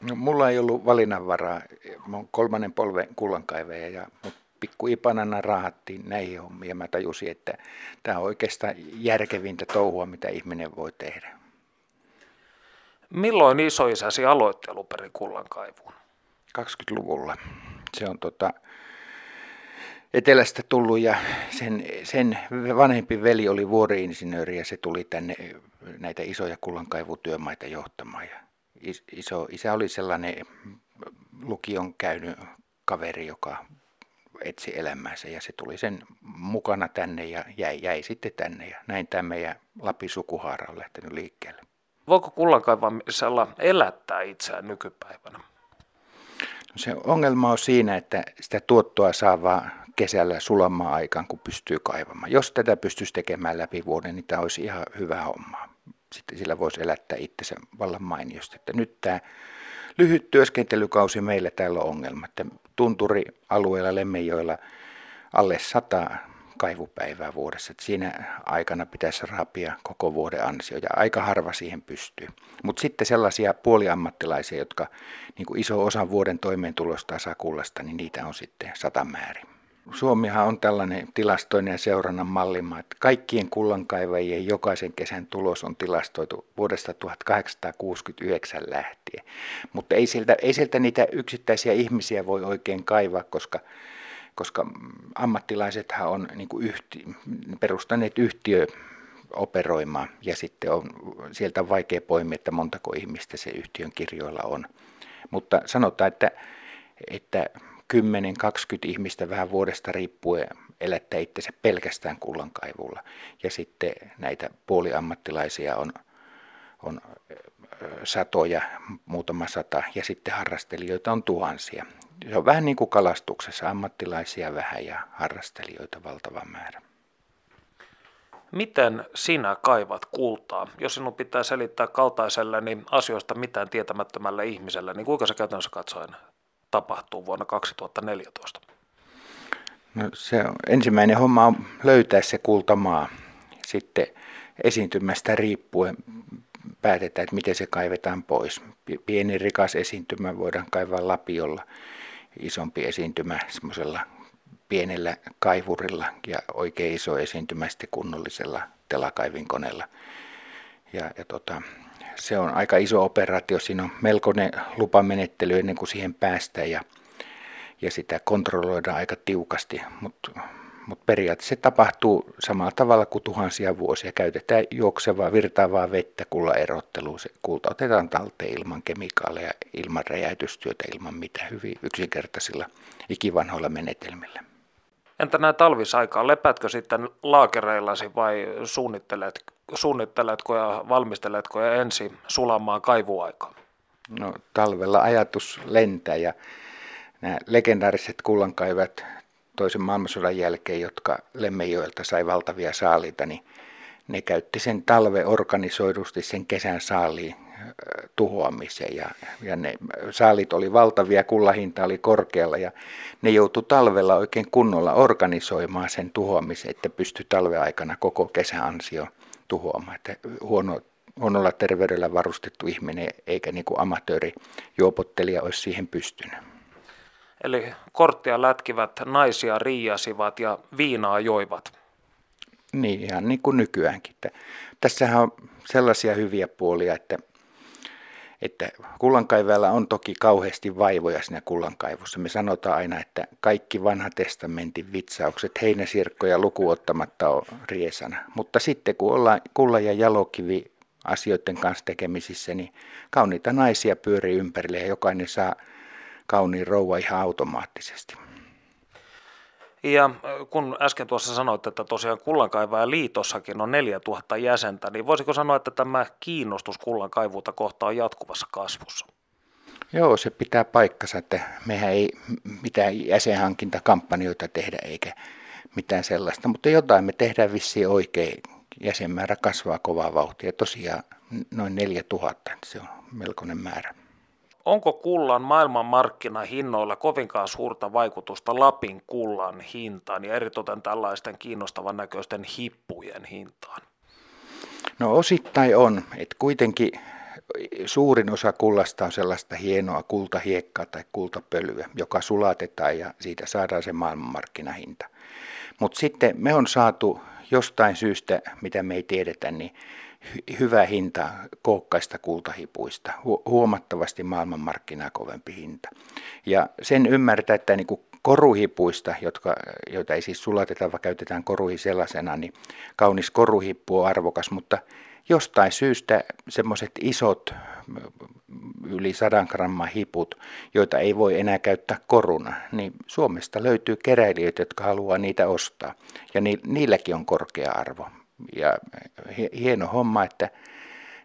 No, mulla ei ollut valinnanvaraa. Mä oon kolmannen polven kullankaivaja ja mut pikku ipanana raahattiin näihin hommiin ja mä tajusin, että tämä on oikeastaan järkevintä touhua, mitä ihminen voi tehdä. Milloin isoisäsi aloitti aluperin kullankaivuun? 20-luvulla. Se on tota, etelästä tullut ja sen, sen vanhempi veli oli vuoriinsinööri ja se tuli tänne näitä isoja kullankaivutyömaita johtamaan. Ja iso, isä oli sellainen lukion käynyt kaveri, joka etsi elämäänsä ja se tuli sen mukana tänne ja jäi, jäi sitten tänne ja näin tämä meidän Lapin sukuhaara on lähtenyt liikkeelle. Voiko kullankaivamisella elättää itseään nykypäivänä? No se ongelma on siinä, että sitä tuottoa saa vaan kesällä sulamaan aikaan, kun pystyy kaivamaan. Jos tätä pystyisi tekemään läpi vuoden, niin tämä olisi ihan hyvä homma. Sitten sillä voisi elättää itsensä vallan mainiosti. Että nyt tämä lyhyt työskentelykausi meillä täällä on ongelma. Että tunturialueella Lemmenjoilla alle sata kaivupäivää vuodessa. Että siinä aikana pitäisi rapia koko vuoden ansio ja aika harva siihen pystyy. Mutta sitten sellaisia puoliammattilaisia, jotka niin iso osa vuoden toimeentulosta saa kullasta, niin niitä on sitten sata määrin. Suomihan on tällainen tilastoinen ja seurannan mallimaa, että kaikkien kullankaivajien jokaisen kesän tulos on tilastoitu vuodesta 1869 lähtien. Mutta ei sieltä, ei sieltä niitä yksittäisiä ihmisiä voi oikein kaivaa, koska, koska ammattilaisethan on niin yhti, perustaneet yhtiö operoimaan ja sitten on, sieltä on vaikea poimia, että montako ihmistä se yhtiön kirjoilla on. Mutta sanotaan, että, että 10-20 ihmistä vähän vuodesta riippuen elättää itsensä pelkästään kullankaivulla. Ja sitten näitä puoliammattilaisia on, on satoja, muutama sata, ja sitten harrastelijoita on tuhansia. Se on vähän niin kuin kalastuksessa, ammattilaisia vähän ja harrastelijoita valtava määrä. Miten sinä kaivat kultaa? Jos sinun pitää selittää kaltaiselle niin asioista mitään tietämättömälle ihmiselle, niin kuinka se käytännössä katsoen tapahtuu vuonna 2014? No se on, ensimmäinen homma on löytää se kultamaa. Sitten esiintymästä riippuen päätetään, että miten se kaivetaan pois. Pieni rikas esiintymä voidaan kaivaa lapiolla, isompi esiintymä semmoisella pienellä kaivurilla ja oikein iso esiintymä sitten kunnollisella telakaivinkoneella. Ja, ja tota, se on aika iso operaatio, siinä on melkoinen lupamenettely ennen kuin siihen päästään ja, ja sitä kontrolloidaan aika tiukasti, mutta mut periaatteessa se tapahtuu samalla tavalla kuin tuhansia vuosia. Käytetään juoksevaa, virtaavaa vettä kulla erotteluun. Se kulta otetaan talteen ilman kemikaaleja, ilman räjäytystyötä, ilman mitä hyvin yksinkertaisilla ikivanhoilla menetelmillä. Entä näin talvisaikaan, lepätkö sitten laakereillasi vai suunnittelet, suunnitteletko ja valmisteletko ja ensi sulamaan kaivuaikaa? No talvella ajatus lentää ja nämä legendaariset kullankaivajat toisen maailmansodan jälkeen, jotka Lemmenjoelta sai valtavia saaliita, niin ne käytti sen talve organisoidusti sen kesän saaliin tuhoamiseen ja, ja ne saalit oli valtavia, kullahinta oli korkealla ja ne joutui talvella oikein kunnolla organisoimaan sen tuhoamisen, että pystyi talveaikana koko kesäansio tuhoamaan. Että huono, huonolla terveydellä varustettu ihminen eikä niin kuin amatööri juopottelija olisi siihen pystynyt. Eli korttia lätkivät, naisia riiasivat ja viinaa joivat. Niin, ihan niin kuin nykyäänkin. Tässähän on sellaisia hyviä puolia, että että kullankaivajalla on toki kauheasti vaivoja siinä kullankaivussa. Me sanotaan aina, että kaikki vanha testamentin vitsaukset heinäsirkkoja lukuottamatta on riesana. Mutta sitten kun ollaan kulla- ja jalokivi asioiden kanssa tekemisissä, niin kauniita naisia pyörii ympärille ja jokainen saa kauniin rouva ihan automaattisesti. Ja äh, kun äsken tuossa sanoit, että tosiaan kullankaivaja liitossakin on 4000 jäsentä, niin voisiko sanoa, että tämä kiinnostus kullankaivuuta kohtaan on jatkuvassa kasvussa? Joo, se pitää paikkansa, että mehän ei mitään jäsenhankintakampanjoita tehdä eikä mitään sellaista, mutta jotain me tehdään vissiin oikein. Jäsenmäärä kasvaa kovaa vauhtia, tosiaan noin 4000, se on melkoinen määrä. Onko kullan maailmanmarkkinahinnoilla kovinkaan suurta vaikutusta Lapin kullan hintaan ja eritoten tällaisten kiinnostavan näköisten hippujen hintaan? No osittain on, että kuitenkin suurin osa kullasta on sellaista hienoa kultahiekkaa tai kultapölyä, joka sulatetaan ja siitä saadaan se maailmanmarkkinahinta. Mutta sitten me on saatu jostain syystä, mitä me ei tiedetä, niin hyvä hinta kookkaista kultahipuista, huomattavasti maailmanmarkkinaa kovempi hinta. Ja sen ymmärtää, että niin kuin koruhipuista, jotka, joita ei siis sulateta, vaan käytetään koruhi sellaisena, niin kaunis koruhippu on arvokas, mutta jostain syystä semmoiset isot yli sadan gramman hiput, joita ei voi enää käyttää koruna, niin Suomesta löytyy keräilijöitä, jotka haluaa niitä ostaa. Ja ni, niilläkin on korkea arvo ja hieno homma, että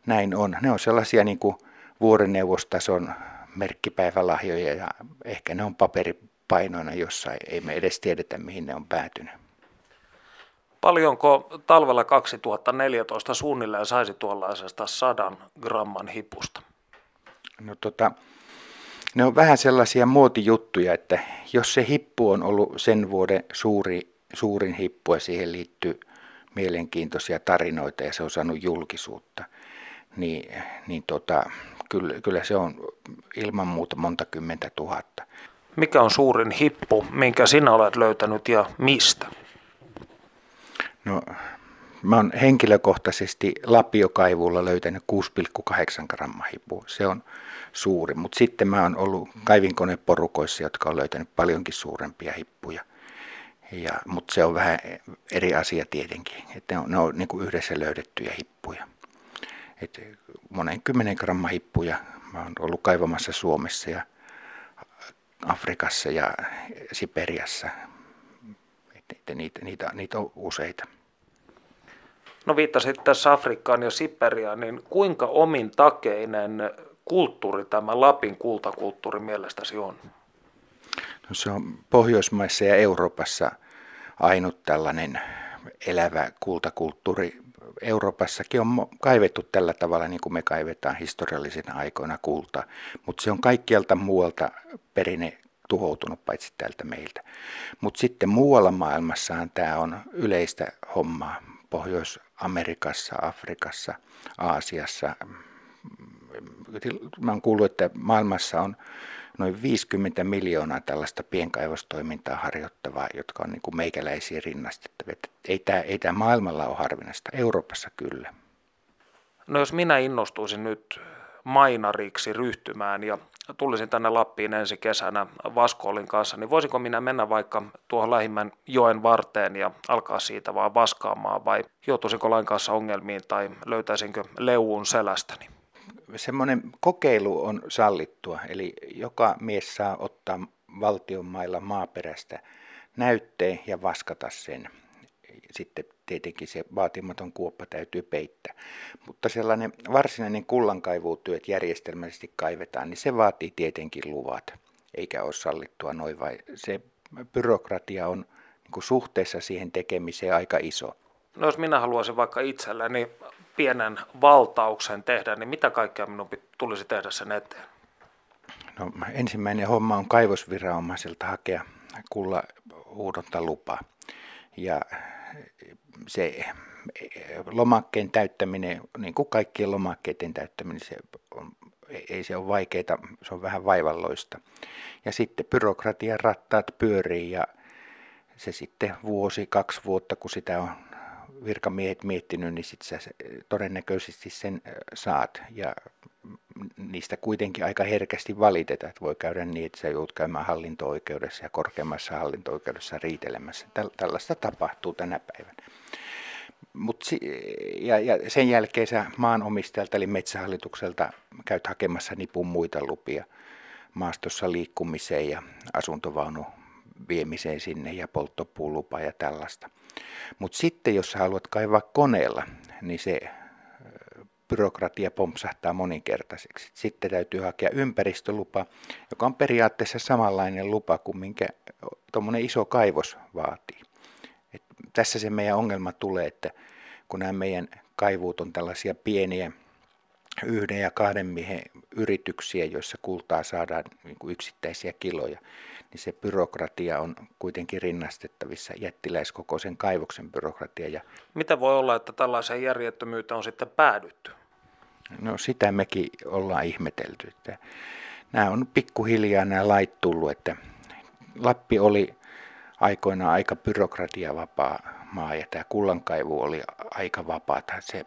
näin on. Ne on sellaisia niin kuin vuorineuvostason merkkipäivälahjoja ja ehkä ne on paperipainoina jossain. Ei me edes tiedetä, mihin ne on päätynyt. Paljonko talvella 2014 suunnilleen saisi tuollaisesta sadan gramman hipusta? No tota, ne on vähän sellaisia muotijuttuja, että jos se hippu on ollut sen vuoden suuri, suurin hippu ja siihen liittyy mielenkiintoisia tarinoita ja se on saanut julkisuutta, niin, niin tota, kyllä, kyllä se on ilman muuta monta kymmentä tuhatta. Mikä on suurin hippu, minkä sinä olet löytänyt ja mistä? No, mä oon henkilökohtaisesti Lapiokaivuulla löytänyt 6,8 grammaa hipua. Se on suuri, mutta sitten mä oon ollut kaivinkoneporukoissa, jotka on löytänyt paljonkin suurempia hippuja. Ja, mutta se on vähän eri asia tietenkin, että ne on, ne on niin kuin yhdessä löydettyjä hippuja. Et monen kymmenen gramma hippuja mä oon ollut kaivamassa Suomessa ja Afrikassa ja Siperiassa. Että niitä, niitä, niitä on useita. No viittasit tässä Afrikkaan ja Siperiaan, niin kuinka omin takeinen kulttuuri tämä Lapin kultakulttuuri mielestäsi on? Se on Pohjoismaissa ja Euroopassa ainut tällainen elävä kultakulttuuri. Euroopassakin on kaivettu tällä tavalla, niin kuin me kaivetaan historiallisina aikoina kultaa, mutta se on kaikkialta muualta perinne tuhoutunut paitsi täältä meiltä. Mutta sitten muualla maailmassahan tämä on yleistä hommaa. Pohjois-Amerikassa, Afrikassa, Aasiassa. Mä oon kuullut, että maailmassa on noin 50 miljoonaa tällaista pienkaivostoimintaa harjoittavaa, jotka on niin kuin meikäläisiä rinnastettavia. Ei tämä, ei tämä maailmalla ole harvinaista, Euroopassa kyllä. No jos minä innostuisin nyt mainariksi ryhtymään ja tulisin tänne Lappiin ensi kesänä Vaskoolin kanssa, niin voisinko minä mennä vaikka tuohon lähimmän joen varteen ja alkaa siitä vaan vaskaamaan vai joutuisinko lain kanssa ongelmiin tai löytäisinkö leuun selästäni? Semmoinen kokeilu on sallittua, eli joka mies saa ottaa valtion mailla maaperästä näytteen ja vaskata sen sitten tietenkin se vaatimaton kuoppa täytyy peittää. Mutta sellainen varsinainen kullankaivuutyöt järjestelmällisesti kaivetaan, niin se vaatii tietenkin luvat, eikä ole sallittua noin vai se byrokratia on niin suhteessa siihen tekemiseen aika iso. No jos minä haluaisin vaikka itselleni pienen valtauksen tehdä, niin mitä kaikkea minun tulisi tehdä sen eteen? No, ensimmäinen homma on kaivosviranomaiselta hakea kulla lupa. Ja se lomakkeen täyttäminen, niin kuin kaikkien lomakkeiden täyttäminen, se on, ei se ole vaikeaa, se on vähän vaivalloista. Ja sitten byrokratian rattaat pyörii ja se sitten vuosi, kaksi vuotta, kun sitä on virkamiehet miettinyt, niin sitten sä todennäköisesti sen saat. Ja niistä kuitenkin aika herkästi valitetaan, että voi käydä niin, että sä joudut käymään hallinto-oikeudessa ja korkeammassa hallinto-oikeudessa riitelemässä. Tällaista tapahtuu tänä päivänä. Mut ja, ja sen jälkeen sä maanomistajalta eli metsähallitukselta käyt hakemassa nipun muita lupia maastossa liikkumiseen ja asuntovaunu viemiseen sinne ja polttopuulupa ja tällaista. Mutta sitten jos haluat kaivaa koneella, niin se byrokratia pompsahtaa moninkertaiseksi. Sitten täytyy hakea ympäristölupa, joka on periaatteessa samanlainen lupa kuin minkä tuommoinen iso kaivos vaatii. Et tässä se meidän ongelma tulee, että kun nämä meidän kaivuut on tällaisia pieniä yhden ja kahden miehen yrityksiä, joissa kultaa saadaan niin kuin yksittäisiä kiloja, niin se byrokratia on kuitenkin rinnastettavissa jättiläiskokoisen kaivoksen byrokratia. Ja Mitä voi olla, että tällaiseen järjettömyyteen on sitten päädytty? No sitä mekin ollaan ihmetelty. Että nämä on pikkuhiljaa nämä lait tullut, että Lappi oli aikoinaan aika byrokratiavapaa maa ja tämä kullankaivu oli aika vapaata. Se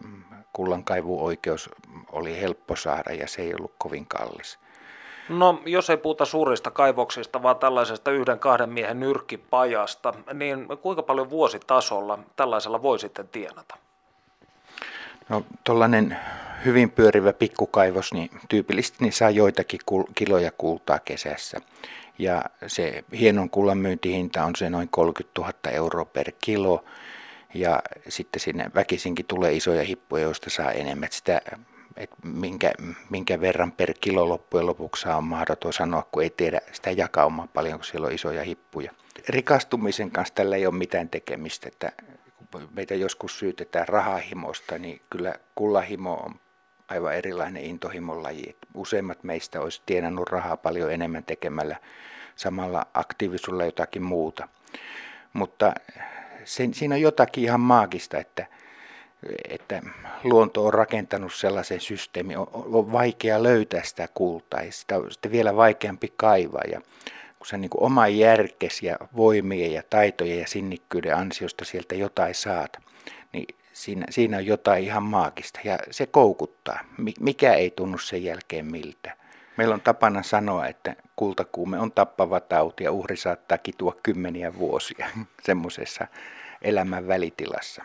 kullankaivuoikeus oli helppo saada ja se ei ollut kovin kallis. No, jos ei puhuta suurista kaivoksista, vaan tällaisesta yhden kahden miehen nyrkkipajasta, niin kuinka paljon vuositasolla tällaisella voi sitten tienata? No, tuollainen hyvin pyörivä pikkukaivos, niin tyypillisesti niin saa joitakin kiloja kultaa kesässä. Ja se hienon kullan myyntihinta on se noin 30 000 euroa per kilo. Ja sitten sinne väkisinkin tulee isoja hippuja, joista saa enemmän. Sitä että minkä, minkä verran per kilo loppujen lopuksi on mahdoton sanoa, kun ei tiedä sitä jakaumaa paljon, kun siellä on isoja hippuja. Rikastumisen kanssa tällä ei ole mitään tekemistä, että kun meitä joskus syytetään rahahimosta, niin kyllä kullahimo on aivan erilainen intohimon laji. Useimmat meistä olisi tienannut rahaa paljon enemmän tekemällä samalla aktiivisuudella jotakin muuta. Mutta sen, siinä on jotakin ihan maagista, että – että luonto on rakentanut sellaisen systeemin, on, vaikea löytää sitä kultaa ja sitä on sitten vielä vaikeampi kaivaa. Ja kun sä niin oma järkes ja voimien ja taitojen ja sinnikkyyden ansiosta sieltä jotain saat, niin siinä, siinä on jotain ihan maagista ja se koukuttaa. Mikä ei tunnu sen jälkeen miltä. Meillä on tapana sanoa, että kultakuume on tappava tauti ja uhri saattaa kitua kymmeniä vuosia semmoisessa elämän välitilassa.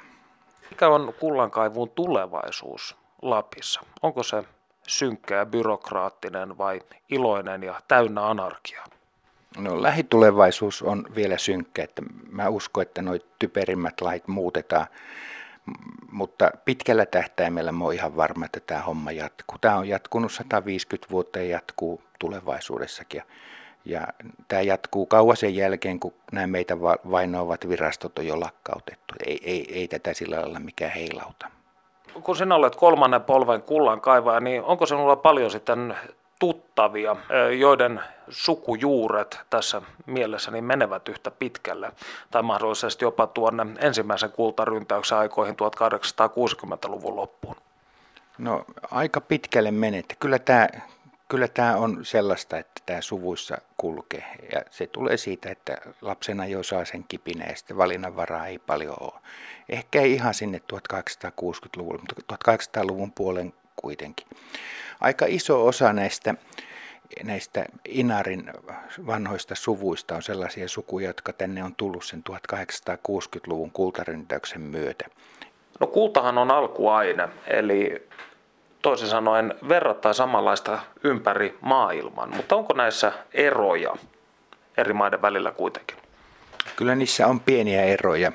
Mikä on kullankaivun tulevaisuus Lapissa? Onko se synkkä ja byrokraattinen vai iloinen ja täynnä anarkiaa? No lähitulevaisuus on vielä synkkä, että mä uskon, että nuo typerimmät lait muutetaan, mutta pitkällä tähtäimellä mä oon ihan varma, että tämä homma jatkuu. Tämä on jatkunut 150 vuotta ja jatkuu tulevaisuudessakin. Ja tämä jatkuu kauan sen jälkeen, kun nämä meitä vainoavat virastot on jo lakkautettu. Ei, ei, ei tätä sillä lailla mikään heilauta. Kun sinä olet kolmannen polven kullan kaivaja, niin onko sinulla paljon sitten tuttavia, joiden sukujuuret tässä mielessä niin menevät yhtä pitkälle, tai mahdollisesti jopa tuonne ensimmäisen kultaryntäyksen aikoihin 1860-luvun loppuun? No aika pitkälle menet. Kyllä tämä kyllä tämä on sellaista, että tämä suvuissa kulkee. Ja se tulee siitä, että lapsena jo saa sen kipinä ja sitten valinnanvaraa ei paljon ole. Ehkä ei ihan sinne 1860-luvulle, mutta 1800-luvun puolen kuitenkin. Aika iso osa näistä, näistä Inarin vanhoista suvuista on sellaisia sukuja, jotka tänne on tullut sen 1860-luvun kultaryntäyksen myötä. No kultahan on alkuaine, eli toisin sanoen verrattain samanlaista ympäri maailman, mutta onko näissä eroja eri maiden välillä kuitenkin? Kyllä niissä on pieniä eroja.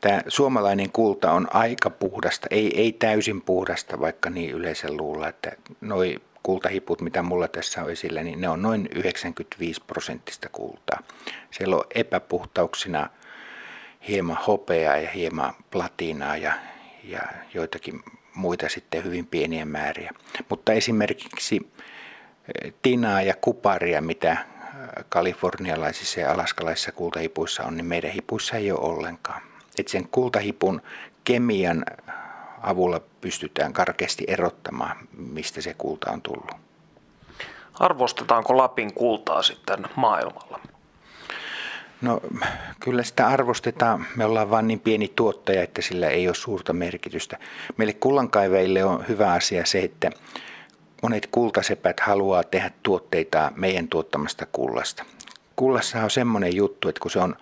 Tämä suomalainen kulta on aika puhdasta, ei, ei täysin puhdasta, vaikka niin yleensä luulla, että noi kultahiput, mitä mulla tässä on esillä, niin ne on noin 95 prosenttista kultaa. Siellä on epäpuhtauksina hieman hopeaa ja hieman platinaa ja, ja joitakin muita sitten hyvin pieniä määriä. Mutta esimerkiksi eh, tinaa ja kuparia, mitä eh, kalifornialaisissa ja alaskalaisissa kultahipuissa on, niin meidän hipuissa ei ole ollenkaan. Et sen kultahipun kemian avulla pystytään karkeasti erottamaan, mistä se kulta on tullut. Arvostetaanko Lapin kultaa sitten maailmalla? No kyllä sitä arvostetaan. Me ollaan vain niin pieni tuottaja, että sillä ei ole suurta merkitystä. Meille kullankaivajille on hyvä asia se, että monet kultasepät haluaa tehdä tuotteita meidän tuottamasta kullasta. Kullassa on semmoinen juttu, että kun se on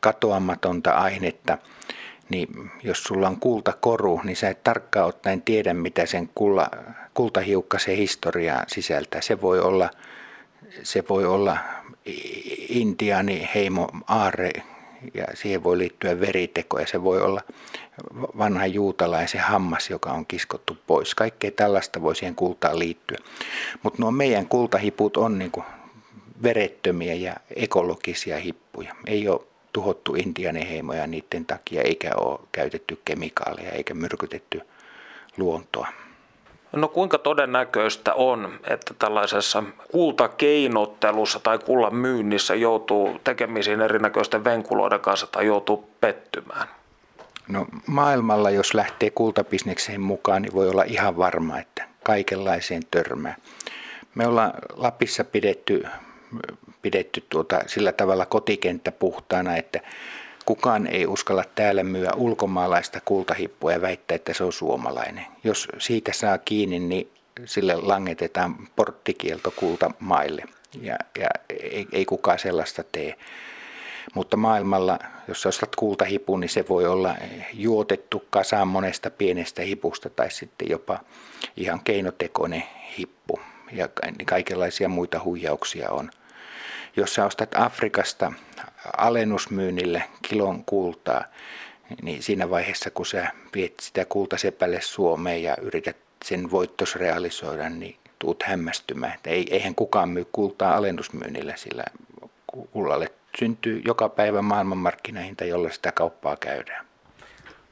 katoamatonta ainetta, niin jos sulla on kultakoru, niin sä et tarkkaan ottaen tiedä, mitä sen kulla, kultahiukkasen historiaa sisältää. Se voi olla, se voi olla intiani heimo aare ja siihen voi liittyä veriteko ja se voi olla vanha juutalaisen hammas, joka on kiskottu pois. Kaikkea tällaista voi siihen kultaan liittyä. Mutta nuo meidän kultahiput on niin verettömiä ja ekologisia hippuja. Ei ole tuhottu intianeheimoja niiden takia, eikä ole käytetty kemikaaleja eikä myrkytetty luontoa. No kuinka todennäköistä on, että tällaisessa kultakeinottelussa tai kullan myynnissä joutuu tekemisiin erinäköisten venkuloiden kanssa tai joutuu pettymään? No maailmalla, jos lähtee kultabisnekseen mukaan, niin voi olla ihan varma, että kaikenlaiseen törmää. Me ollaan Lapissa pidetty, pidetty tuota, sillä tavalla kotikenttä puhtaana, että Kukaan ei uskalla täällä myyä ulkomaalaista kultahippua ja väittää, että se on suomalainen. Jos siitä saa kiinni, niin sille langetetaan porttikielto kultamaille ja, ja ei, ei kukaan sellaista tee. Mutta maailmalla, jos ostat kultahipun, niin se voi olla juotettu kasaan monesta pienestä hipusta tai sitten jopa ihan keinotekoinen hippu. Ja kaikenlaisia muita huijauksia on. Jos sä ostat Afrikasta alennusmyynnille kilon kultaa, niin siinä vaiheessa kun sä viet sitä kultasepälle Suomeen ja yrität sen voittos realisoida, niin tuut hämmästymään. Että ei, eihän kukaan myy kultaa alennusmyynnillä, sillä kullalle syntyy joka päivä maailmanmarkkinahinta, jolla sitä kauppaa käydään.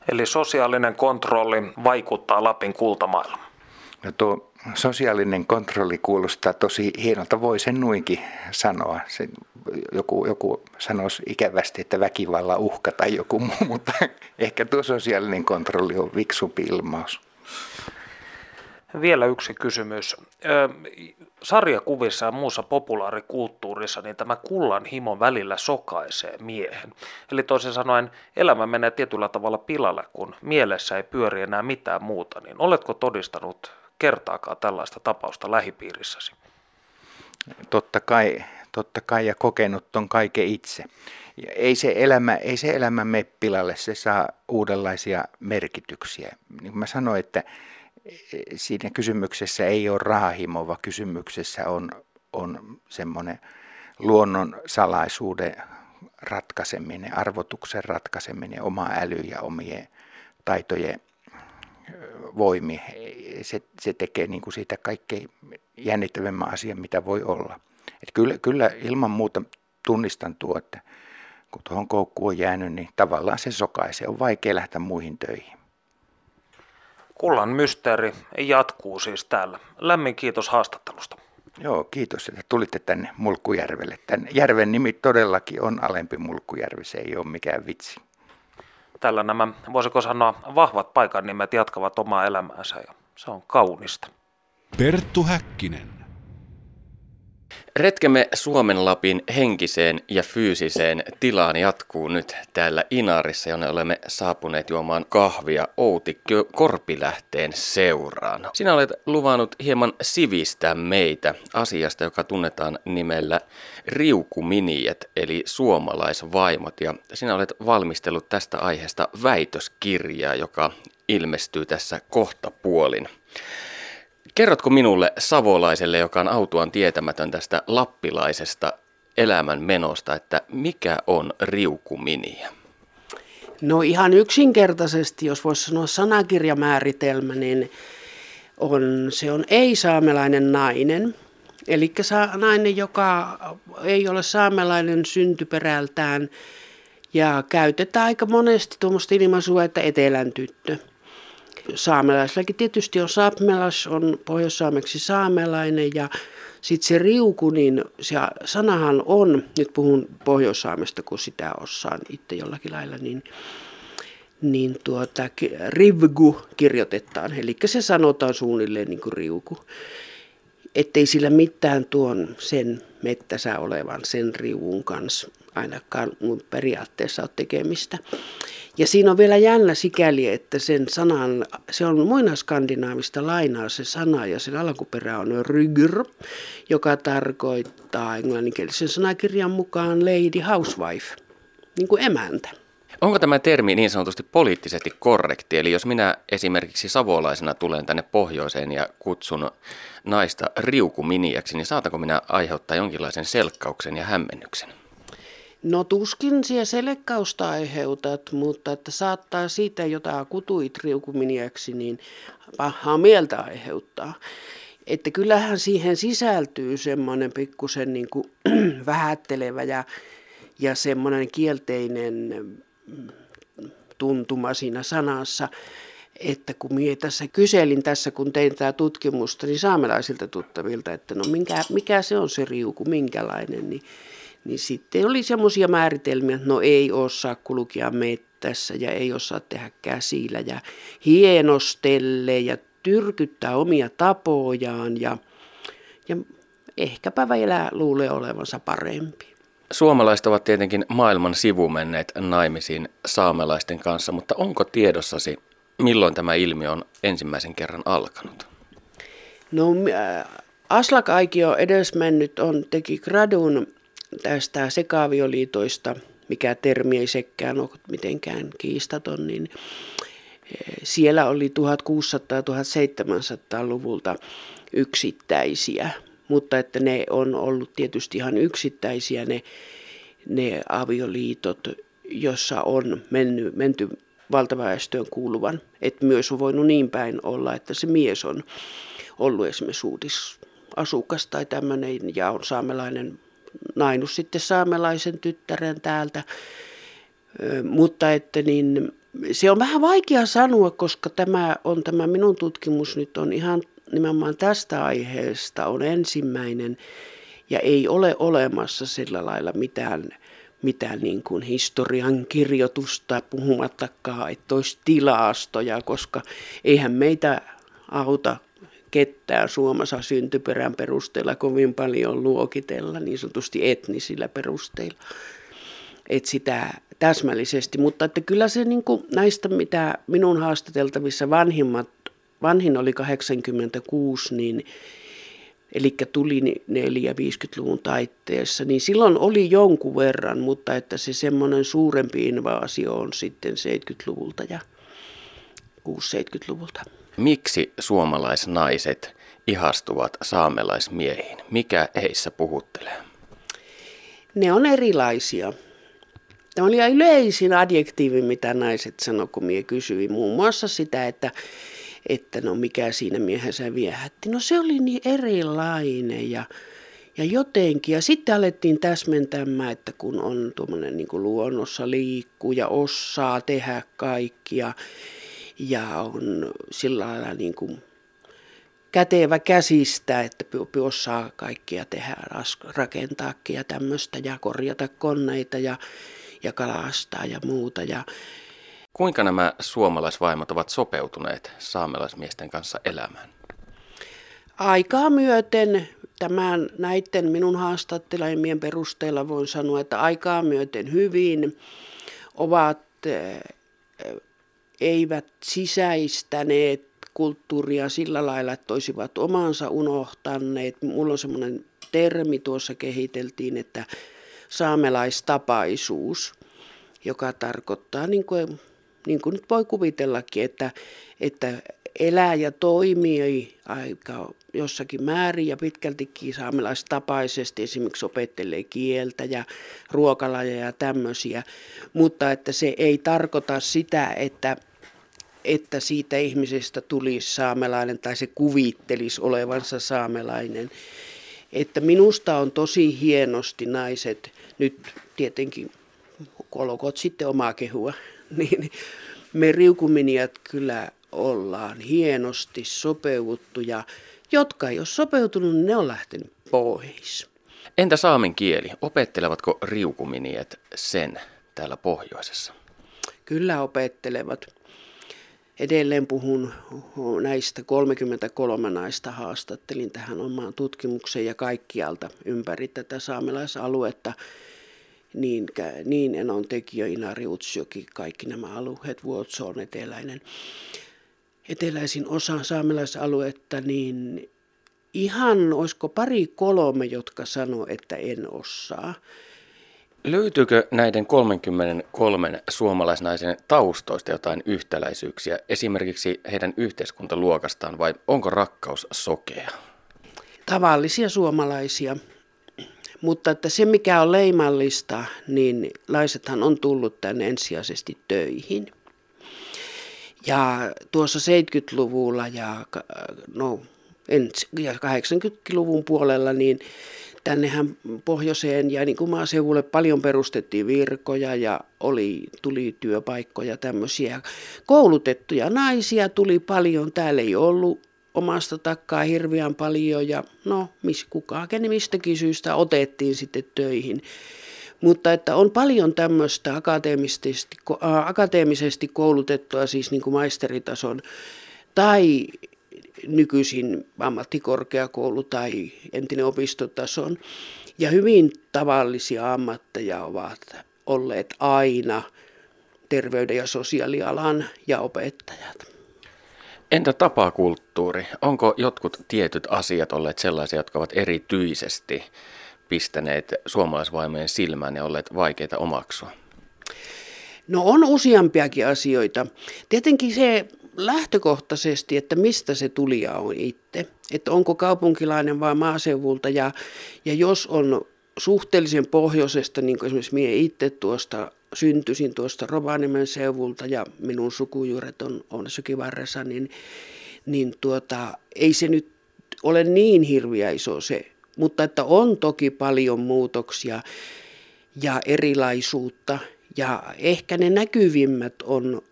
Eli sosiaalinen kontrolli vaikuttaa Lapin kultamaailmaan. No tuo sosiaalinen kontrolli kuulostaa tosi hienolta, voi sen nuinkin sanoa. Se, joku, joku sanoisi ikävästi, että väkivalla uhka tai joku muu, mutta ehkä tuo sosiaalinen kontrolli on viksumpi ilmaus. Vielä yksi kysymys. Ö, sarjakuvissa ja muussa populaarikulttuurissa niin tämä kullan himo välillä sokaisee miehen. Eli toisin sanoen elämä menee tietyllä tavalla pilalle, kun mielessä ei pyöri enää mitään muuta. Niin oletko todistanut kertaakaan tällaista tapausta lähipiirissäsi? Totta kai, totta kai ja kokenut ton kaiken itse. Ei se elämä, ei se elämä mene pilalle, se saa uudenlaisia merkityksiä. Niin kuin mä sanoin, että siinä kysymyksessä ei ole rahahimo, vaan kysymyksessä on, on semmoinen luonnon salaisuuden ratkaiseminen, arvotuksen ratkaiseminen, oma äly ja omien taitojen voimi. Se, se tekee niin kuin siitä kaikkein jännittävimmän asian, mitä voi olla. Et kyllä, kyllä ilman muuta tunnistan tuo, että kun tuohon koukkuun on jäänyt, niin tavallaan se sokaisee. On vaikea lähteä muihin töihin. Kullan mysteeri jatkuu siis täällä. Lämmin kiitos haastattelusta. Joo, kiitos, että tulitte tänne Mulkkujärvelle. Tän järven nimi todellakin on alempi Mulkkujärvi, se ei ole mikään vitsi. Tällä nämä, voisiko sanoa, vahvat paikan nimet jatkavat omaa elämäänsä ja se on kaunista. Perttu Häkkinen. Retkemme Suomen Lapin henkiseen ja fyysiseen tilaan jatkuu nyt täällä Inarissa, jonne olemme saapuneet juomaan kahvia Outi Korpilähteen seuraan. Sinä olet luvannut hieman sivistää meitä asiasta, joka tunnetaan nimellä riukuminiet, eli suomalaisvaimot. Ja sinä olet valmistellut tästä aiheesta väitöskirjaa, joka ilmestyy tässä kohta puolin. Kerrotko minulle savolaiselle, joka on autuaan tietämätön tästä lappilaisesta elämän menosta, että mikä on riukuminiä? No ihan yksinkertaisesti, jos voisi sanoa sanakirjamääritelmä, niin on, se on ei-saamelainen nainen. Eli nainen, joka ei ole saamelainen syntyperältään ja käytetään aika monesti tuommoista ilmaisua, että etelän tyttö saamelaisillakin tietysti on saamelas, on pohjoissaameksi saamelainen ja sitten se riuku, niin se sanahan on, nyt puhun pohjoissaamesta, kun sitä osaan itse jollakin lailla, niin, niin tuota, rivgu kirjoitetaan, eli se sanotaan suunnilleen niin kuin riuku. Ettei sillä mitään tuon sen mettäsä olevan sen riuun kanssa ainakaan mun periaatteessa ole tekemistä. Ja siinä on vielä jännä sikäli, että sen sanan, se on muinaskandinaavista lainaa se sana ja sen alkuperä on rygr, joka tarkoittaa englanninkielisen sanakirjan mukaan lady housewife, niin kuin emäntä. Onko tämä termi niin sanotusti poliittisesti korrekti? Eli jos minä esimerkiksi savolaisena tulen tänne pohjoiseen ja kutsun naista riukuminiaksi, niin saatanko minä aiheuttaa jonkinlaisen selkkauksen ja hämmennyksen? No tuskin siellä selekkausta aiheutat, mutta että saattaa siitä, jota kutuit riukuminiaksi, niin pahaa mieltä aiheuttaa. Että kyllähän siihen sisältyy semmoinen pikkusen niin kuin vähättelevä ja, ja semmoinen kielteinen mm, tuntuma siinä sanassa. Että kun minä tässä kyselin tässä, kun tein tätä tutkimusta, niin saamelaisilta tuttavilta, että no mikä, mikä se on se riuku, minkälainen, niin niin sitten oli semmoisia määritelmiä, että no ei osaa kulkea mettässä ja ei osaa tehdä käsillä ja hienostelle ja tyrkyttää omia tapojaan ja, ja ehkäpä vielä luulee olevansa parempi. Suomalaiset ovat tietenkin maailman sivumenneet naimisiin saamelaisten kanssa, mutta onko tiedossasi, milloin tämä ilmiö on ensimmäisen kerran alkanut? No Aslak Aikio edesmennyt on, teki gradun tästä sekaavioliitoista, mikä termi ei sekään ole mitenkään kiistaton, niin eh, siellä oli 1600-1700-luvulta yksittäisiä, mutta että ne on ollut tietysti ihan yksittäisiä ne, ne avioliitot, jossa on menny, menty valtaväestöön kuuluvan. Että myös on voinut niin päin olla, että se mies on ollut esimerkiksi uudisasukas tai tämmöinen ja on saamelainen nainut sitten saamelaisen tyttären täältä. Mutta että niin, se on vähän vaikea sanoa, koska tämä on tämä minun tutkimus nyt on ihan nimenomaan tästä aiheesta on ensimmäinen ja ei ole olemassa sillä lailla mitään, mitään niin kuin historian kirjoitusta puhumattakaan, että olisi tilastoja, koska eihän meitä auta ketään Suomessa syntyperän perusteella kovin paljon luokitella, niin sanotusti etnisillä perusteilla. Et sitä täsmällisesti, mutta että kyllä se niin kuin näistä, mitä minun haastateltavissa vanhimmat, vanhin oli 86, niin eli tuli 4-50-luvun taitteessa, niin silloin oli jonkun verran, mutta että se semmoinen suurempi invaasio on sitten 70-luvulta ja 6-70-luvulta. Miksi suomalaisnaiset ihastuvat saamelaismiehiin? Mikä heissä puhuttelee? Ne on erilaisia. Tämä oli yleisin adjektiivi, mitä naiset sanoivat, kun minä kysyin muun muassa sitä, että, että no mikä siinä miehensä viehätti. No se oli niin erilainen ja, ja jotenkin. Ja sitten alettiin täsmentämään, että kun on tuommoinen niin luonnossa liikkuu ja osaa tehdä kaikkia ja on sillä lailla niin kuin kätevä käsistä, että osaa kaikkia tehdä, rakentaakin ja tämmöistä ja korjata koneita ja, ja kalastaa ja muuta. Ja Kuinka nämä suomalaisvaimot ovat sopeutuneet saamelaismiesten kanssa elämään? Aikaa myöten tämän näiden minun haastattelemien perusteella voin sanoa, että aikaa myöten hyvin ovat eivät sisäistäneet kulttuuria sillä lailla, että olisivat omansa unohtaneet. Mulla on semmoinen termi tuossa kehiteltiin, että saamelaistapaisuus, joka tarkoittaa, niin kuin, niin kuin nyt voi kuvitellakin, että, että elää ja toimii aika jossakin määrin ja pitkältikin saamelaistapaisesti esimerkiksi opettelee kieltä ja ruokalajeja ja tämmöisiä, mutta että se ei tarkoita sitä, että että siitä ihmisestä tulisi saamelainen tai se kuvittelisi olevansa saamelainen. Että minusta on tosi hienosti naiset, nyt tietenkin kolokot sitten omaa kehua, niin me riukuminiat kyllä ollaan hienosti sopeuttu ja jotka ei ole sopeutunut, niin ne on lähtenyt pois. Entä saamen kieli? Opettelevatko riukuminiet sen täällä pohjoisessa? Kyllä opettelevat. Edelleen puhun näistä 33 naista haastattelin tähän omaan tutkimukseen ja kaikkialta ympäri tätä saamelaisaluetta. Niin, niin Enon tekijä, Inari Utsjoki, kaikki nämä alueet, Vuotso on eteläinen, eteläisin osa saamelaisaluetta, niin ihan olisiko pari kolme, jotka sanoo, että en osaa. Löytyykö näiden 33 suomalaisnaisen taustoista jotain yhtäläisyyksiä, esimerkiksi heidän yhteiskuntaluokastaan, vai onko rakkaus sokea? Tavallisia suomalaisia. Mutta että se, mikä on leimallista, niin laisethan on tullut tänne ensisijaisesti töihin. Ja tuossa 70-luvulla ja, no, ja 80-luvun puolella, niin tännehän pohjoiseen ja niin kuin maaseudulle paljon perustettiin virkoja ja oli, tuli työpaikkoja tämmöisiä. Koulutettuja naisia tuli paljon, täällä ei ollut omasta takkaa hirveän paljon ja no mis, kukaan mistäkin syystä otettiin sitten töihin. Mutta että on paljon tämmöistä akateemisesti, akateemisesti koulutettua, siis niin kuin maisteritason tai nykyisin ammattikorkeakoulu tai entinen opistotason. Ja hyvin tavallisia ammatteja ovat olleet aina terveyden ja sosiaalialan ja opettajat. Entä tapakulttuuri? Onko jotkut tietyt asiat olleet sellaisia, jotka ovat erityisesti pistäneet suomalaisvaimojen silmään ja olleet vaikeita omaksua? No on useampiakin asioita. Tietenkin se lähtökohtaisesti, että mistä se tulija on itse. Että onko kaupunkilainen vai maaseudulta ja, ja jos on suhteellisen pohjoisesta, niin kuin esimerkiksi minä itse tuosta syntyisin tuosta Rovaniemen seuvulta ja minun sukujuuret on Onessakin varressa, niin, niin tuota, ei se nyt ole niin hirviä iso se, mutta että on toki paljon muutoksia ja erilaisuutta ja ehkä ne näkyvimmät on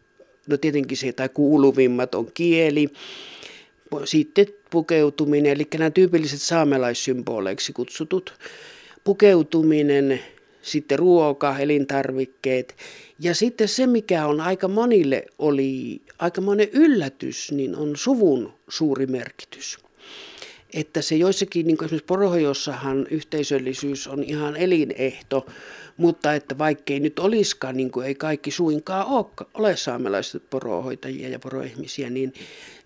no tietenkin se, tai kuuluvimmat on kieli, sitten pukeutuminen, eli nämä tyypilliset saamelaissymboleiksi kutsutut, pukeutuminen, sitten ruoka, elintarvikkeet. Ja sitten se, mikä on aika monille oli aika monen yllätys, niin on suvun suuri merkitys. Että se joissakin, niin kuin esimerkiksi Porohojossahan yhteisöllisyys on ihan elinehto, mutta että vaikkei nyt olisikaan, niin kuin ei kaikki suinkaan ole, ole saamelaiset porohoitajia ja poroihmisiä, niin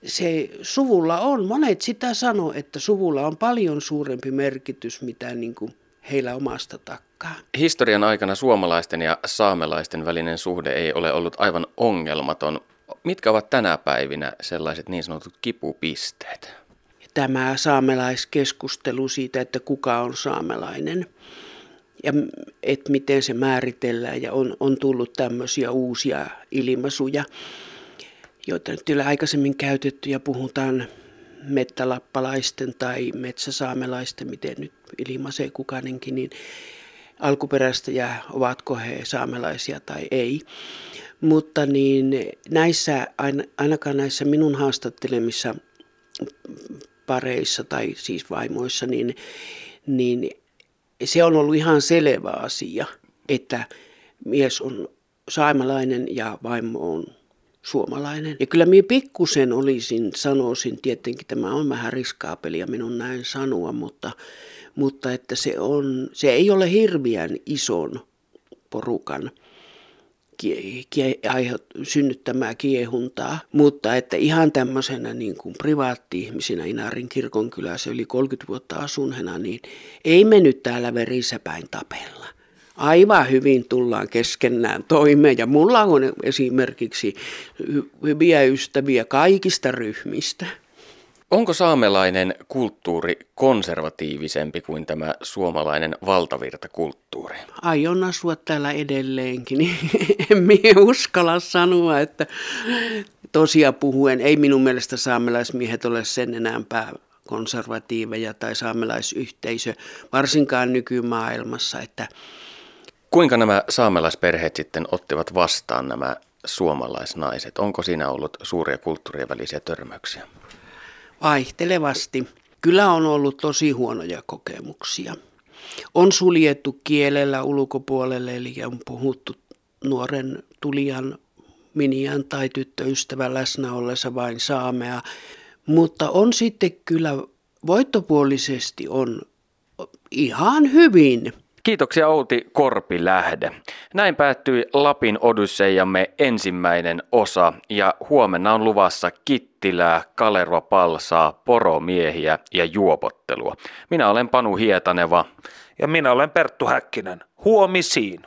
se suvulla on, monet sitä sanoo, että suvulla on paljon suurempi merkitys, mitä niin kuin heillä omasta takkaa. Historian aikana suomalaisten ja saamelaisten välinen suhde ei ole ollut aivan ongelmaton. Mitkä ovat tänä päivinä sellaiset niin sanotut kipupisteet? Tämä saamelaiskeskustelu siitä, että kuka on saamelainen ja että miten se määritellään ja on, on tullut tämmöisiä uusia ilmaisuja, joita nyt ei aikaisemmin käytetty ja puhutaan mettälappalaisten tai metsäsaamelaisten, miten nyt ilmaisee kukainenkin, niin alkuperäistä ja ovatko he saamelaisia tai ei. Mutta niin näissä, ainakaan näissä minun haastattelemissa pareissa tai siis vaimoissa, niin, niin se on ollut ihan selvä asia, että mies on saamelainen ja vaimo on suomalainen. Ja kyllä minä pikkusen olisin, sanoisin, tietenkin tämä on vähän riskaapelia minun näin sanoa, mutta, mutta että se, on, se ei ole hirveän ison porukan synnyttämää kiehuntaa, mutta että ihan tämmöisenä niin kuin privaatti-ihmisinä Inarin kirkonkylässä yli 30 vuotta asunhena, niin ei me nyt täällä verissä päin tapella aivan hyvin tullaan keskenään toimeen. Ja mulla on esimerkiksi hyviä ystäviä kaikista ryhmistä. Onko saamelainen kulttuuri konservatiivisempi kuin tämä suomalainen valtavirtakulttuuri? Aion asua täällä edelleenkin, en minä uskalla sanoa, että tosia puhuen ei minun mielestä saamelaismiehet ole sen enempää konservatiiveja tai saamelaisyhteisö, varsinkaan nykymaailmassa, että Kuinka nämä saamelaisperheet sitten ottivat vastaan nämä suomalaisnaiset? Onko siinä ollut suuria kulttuurien välisiä törmäyksiä? Vaihtelevasti. Kyllä on ollut tosi huonoja kokemuksia. On suljettu kielellä ulkopuolelle, eli on puhuttu nuoren tulijan, minian tai tyttöystävän läsnä ollessa vain saamea. Mutta on sitten kyllä voittopuolisesti on ihan hyvin Kiitoksia Outi Korpilähde. Näin päättyi Lapin Odysseijamme ensimmäinen osa ja huomenna on luvassa kittilää, kalerva palsaa, poromiehiä ja juopottelua. Minä olen Panu Hietaneva. Ja minä olen Perttu Häkkinen. Huomisiin.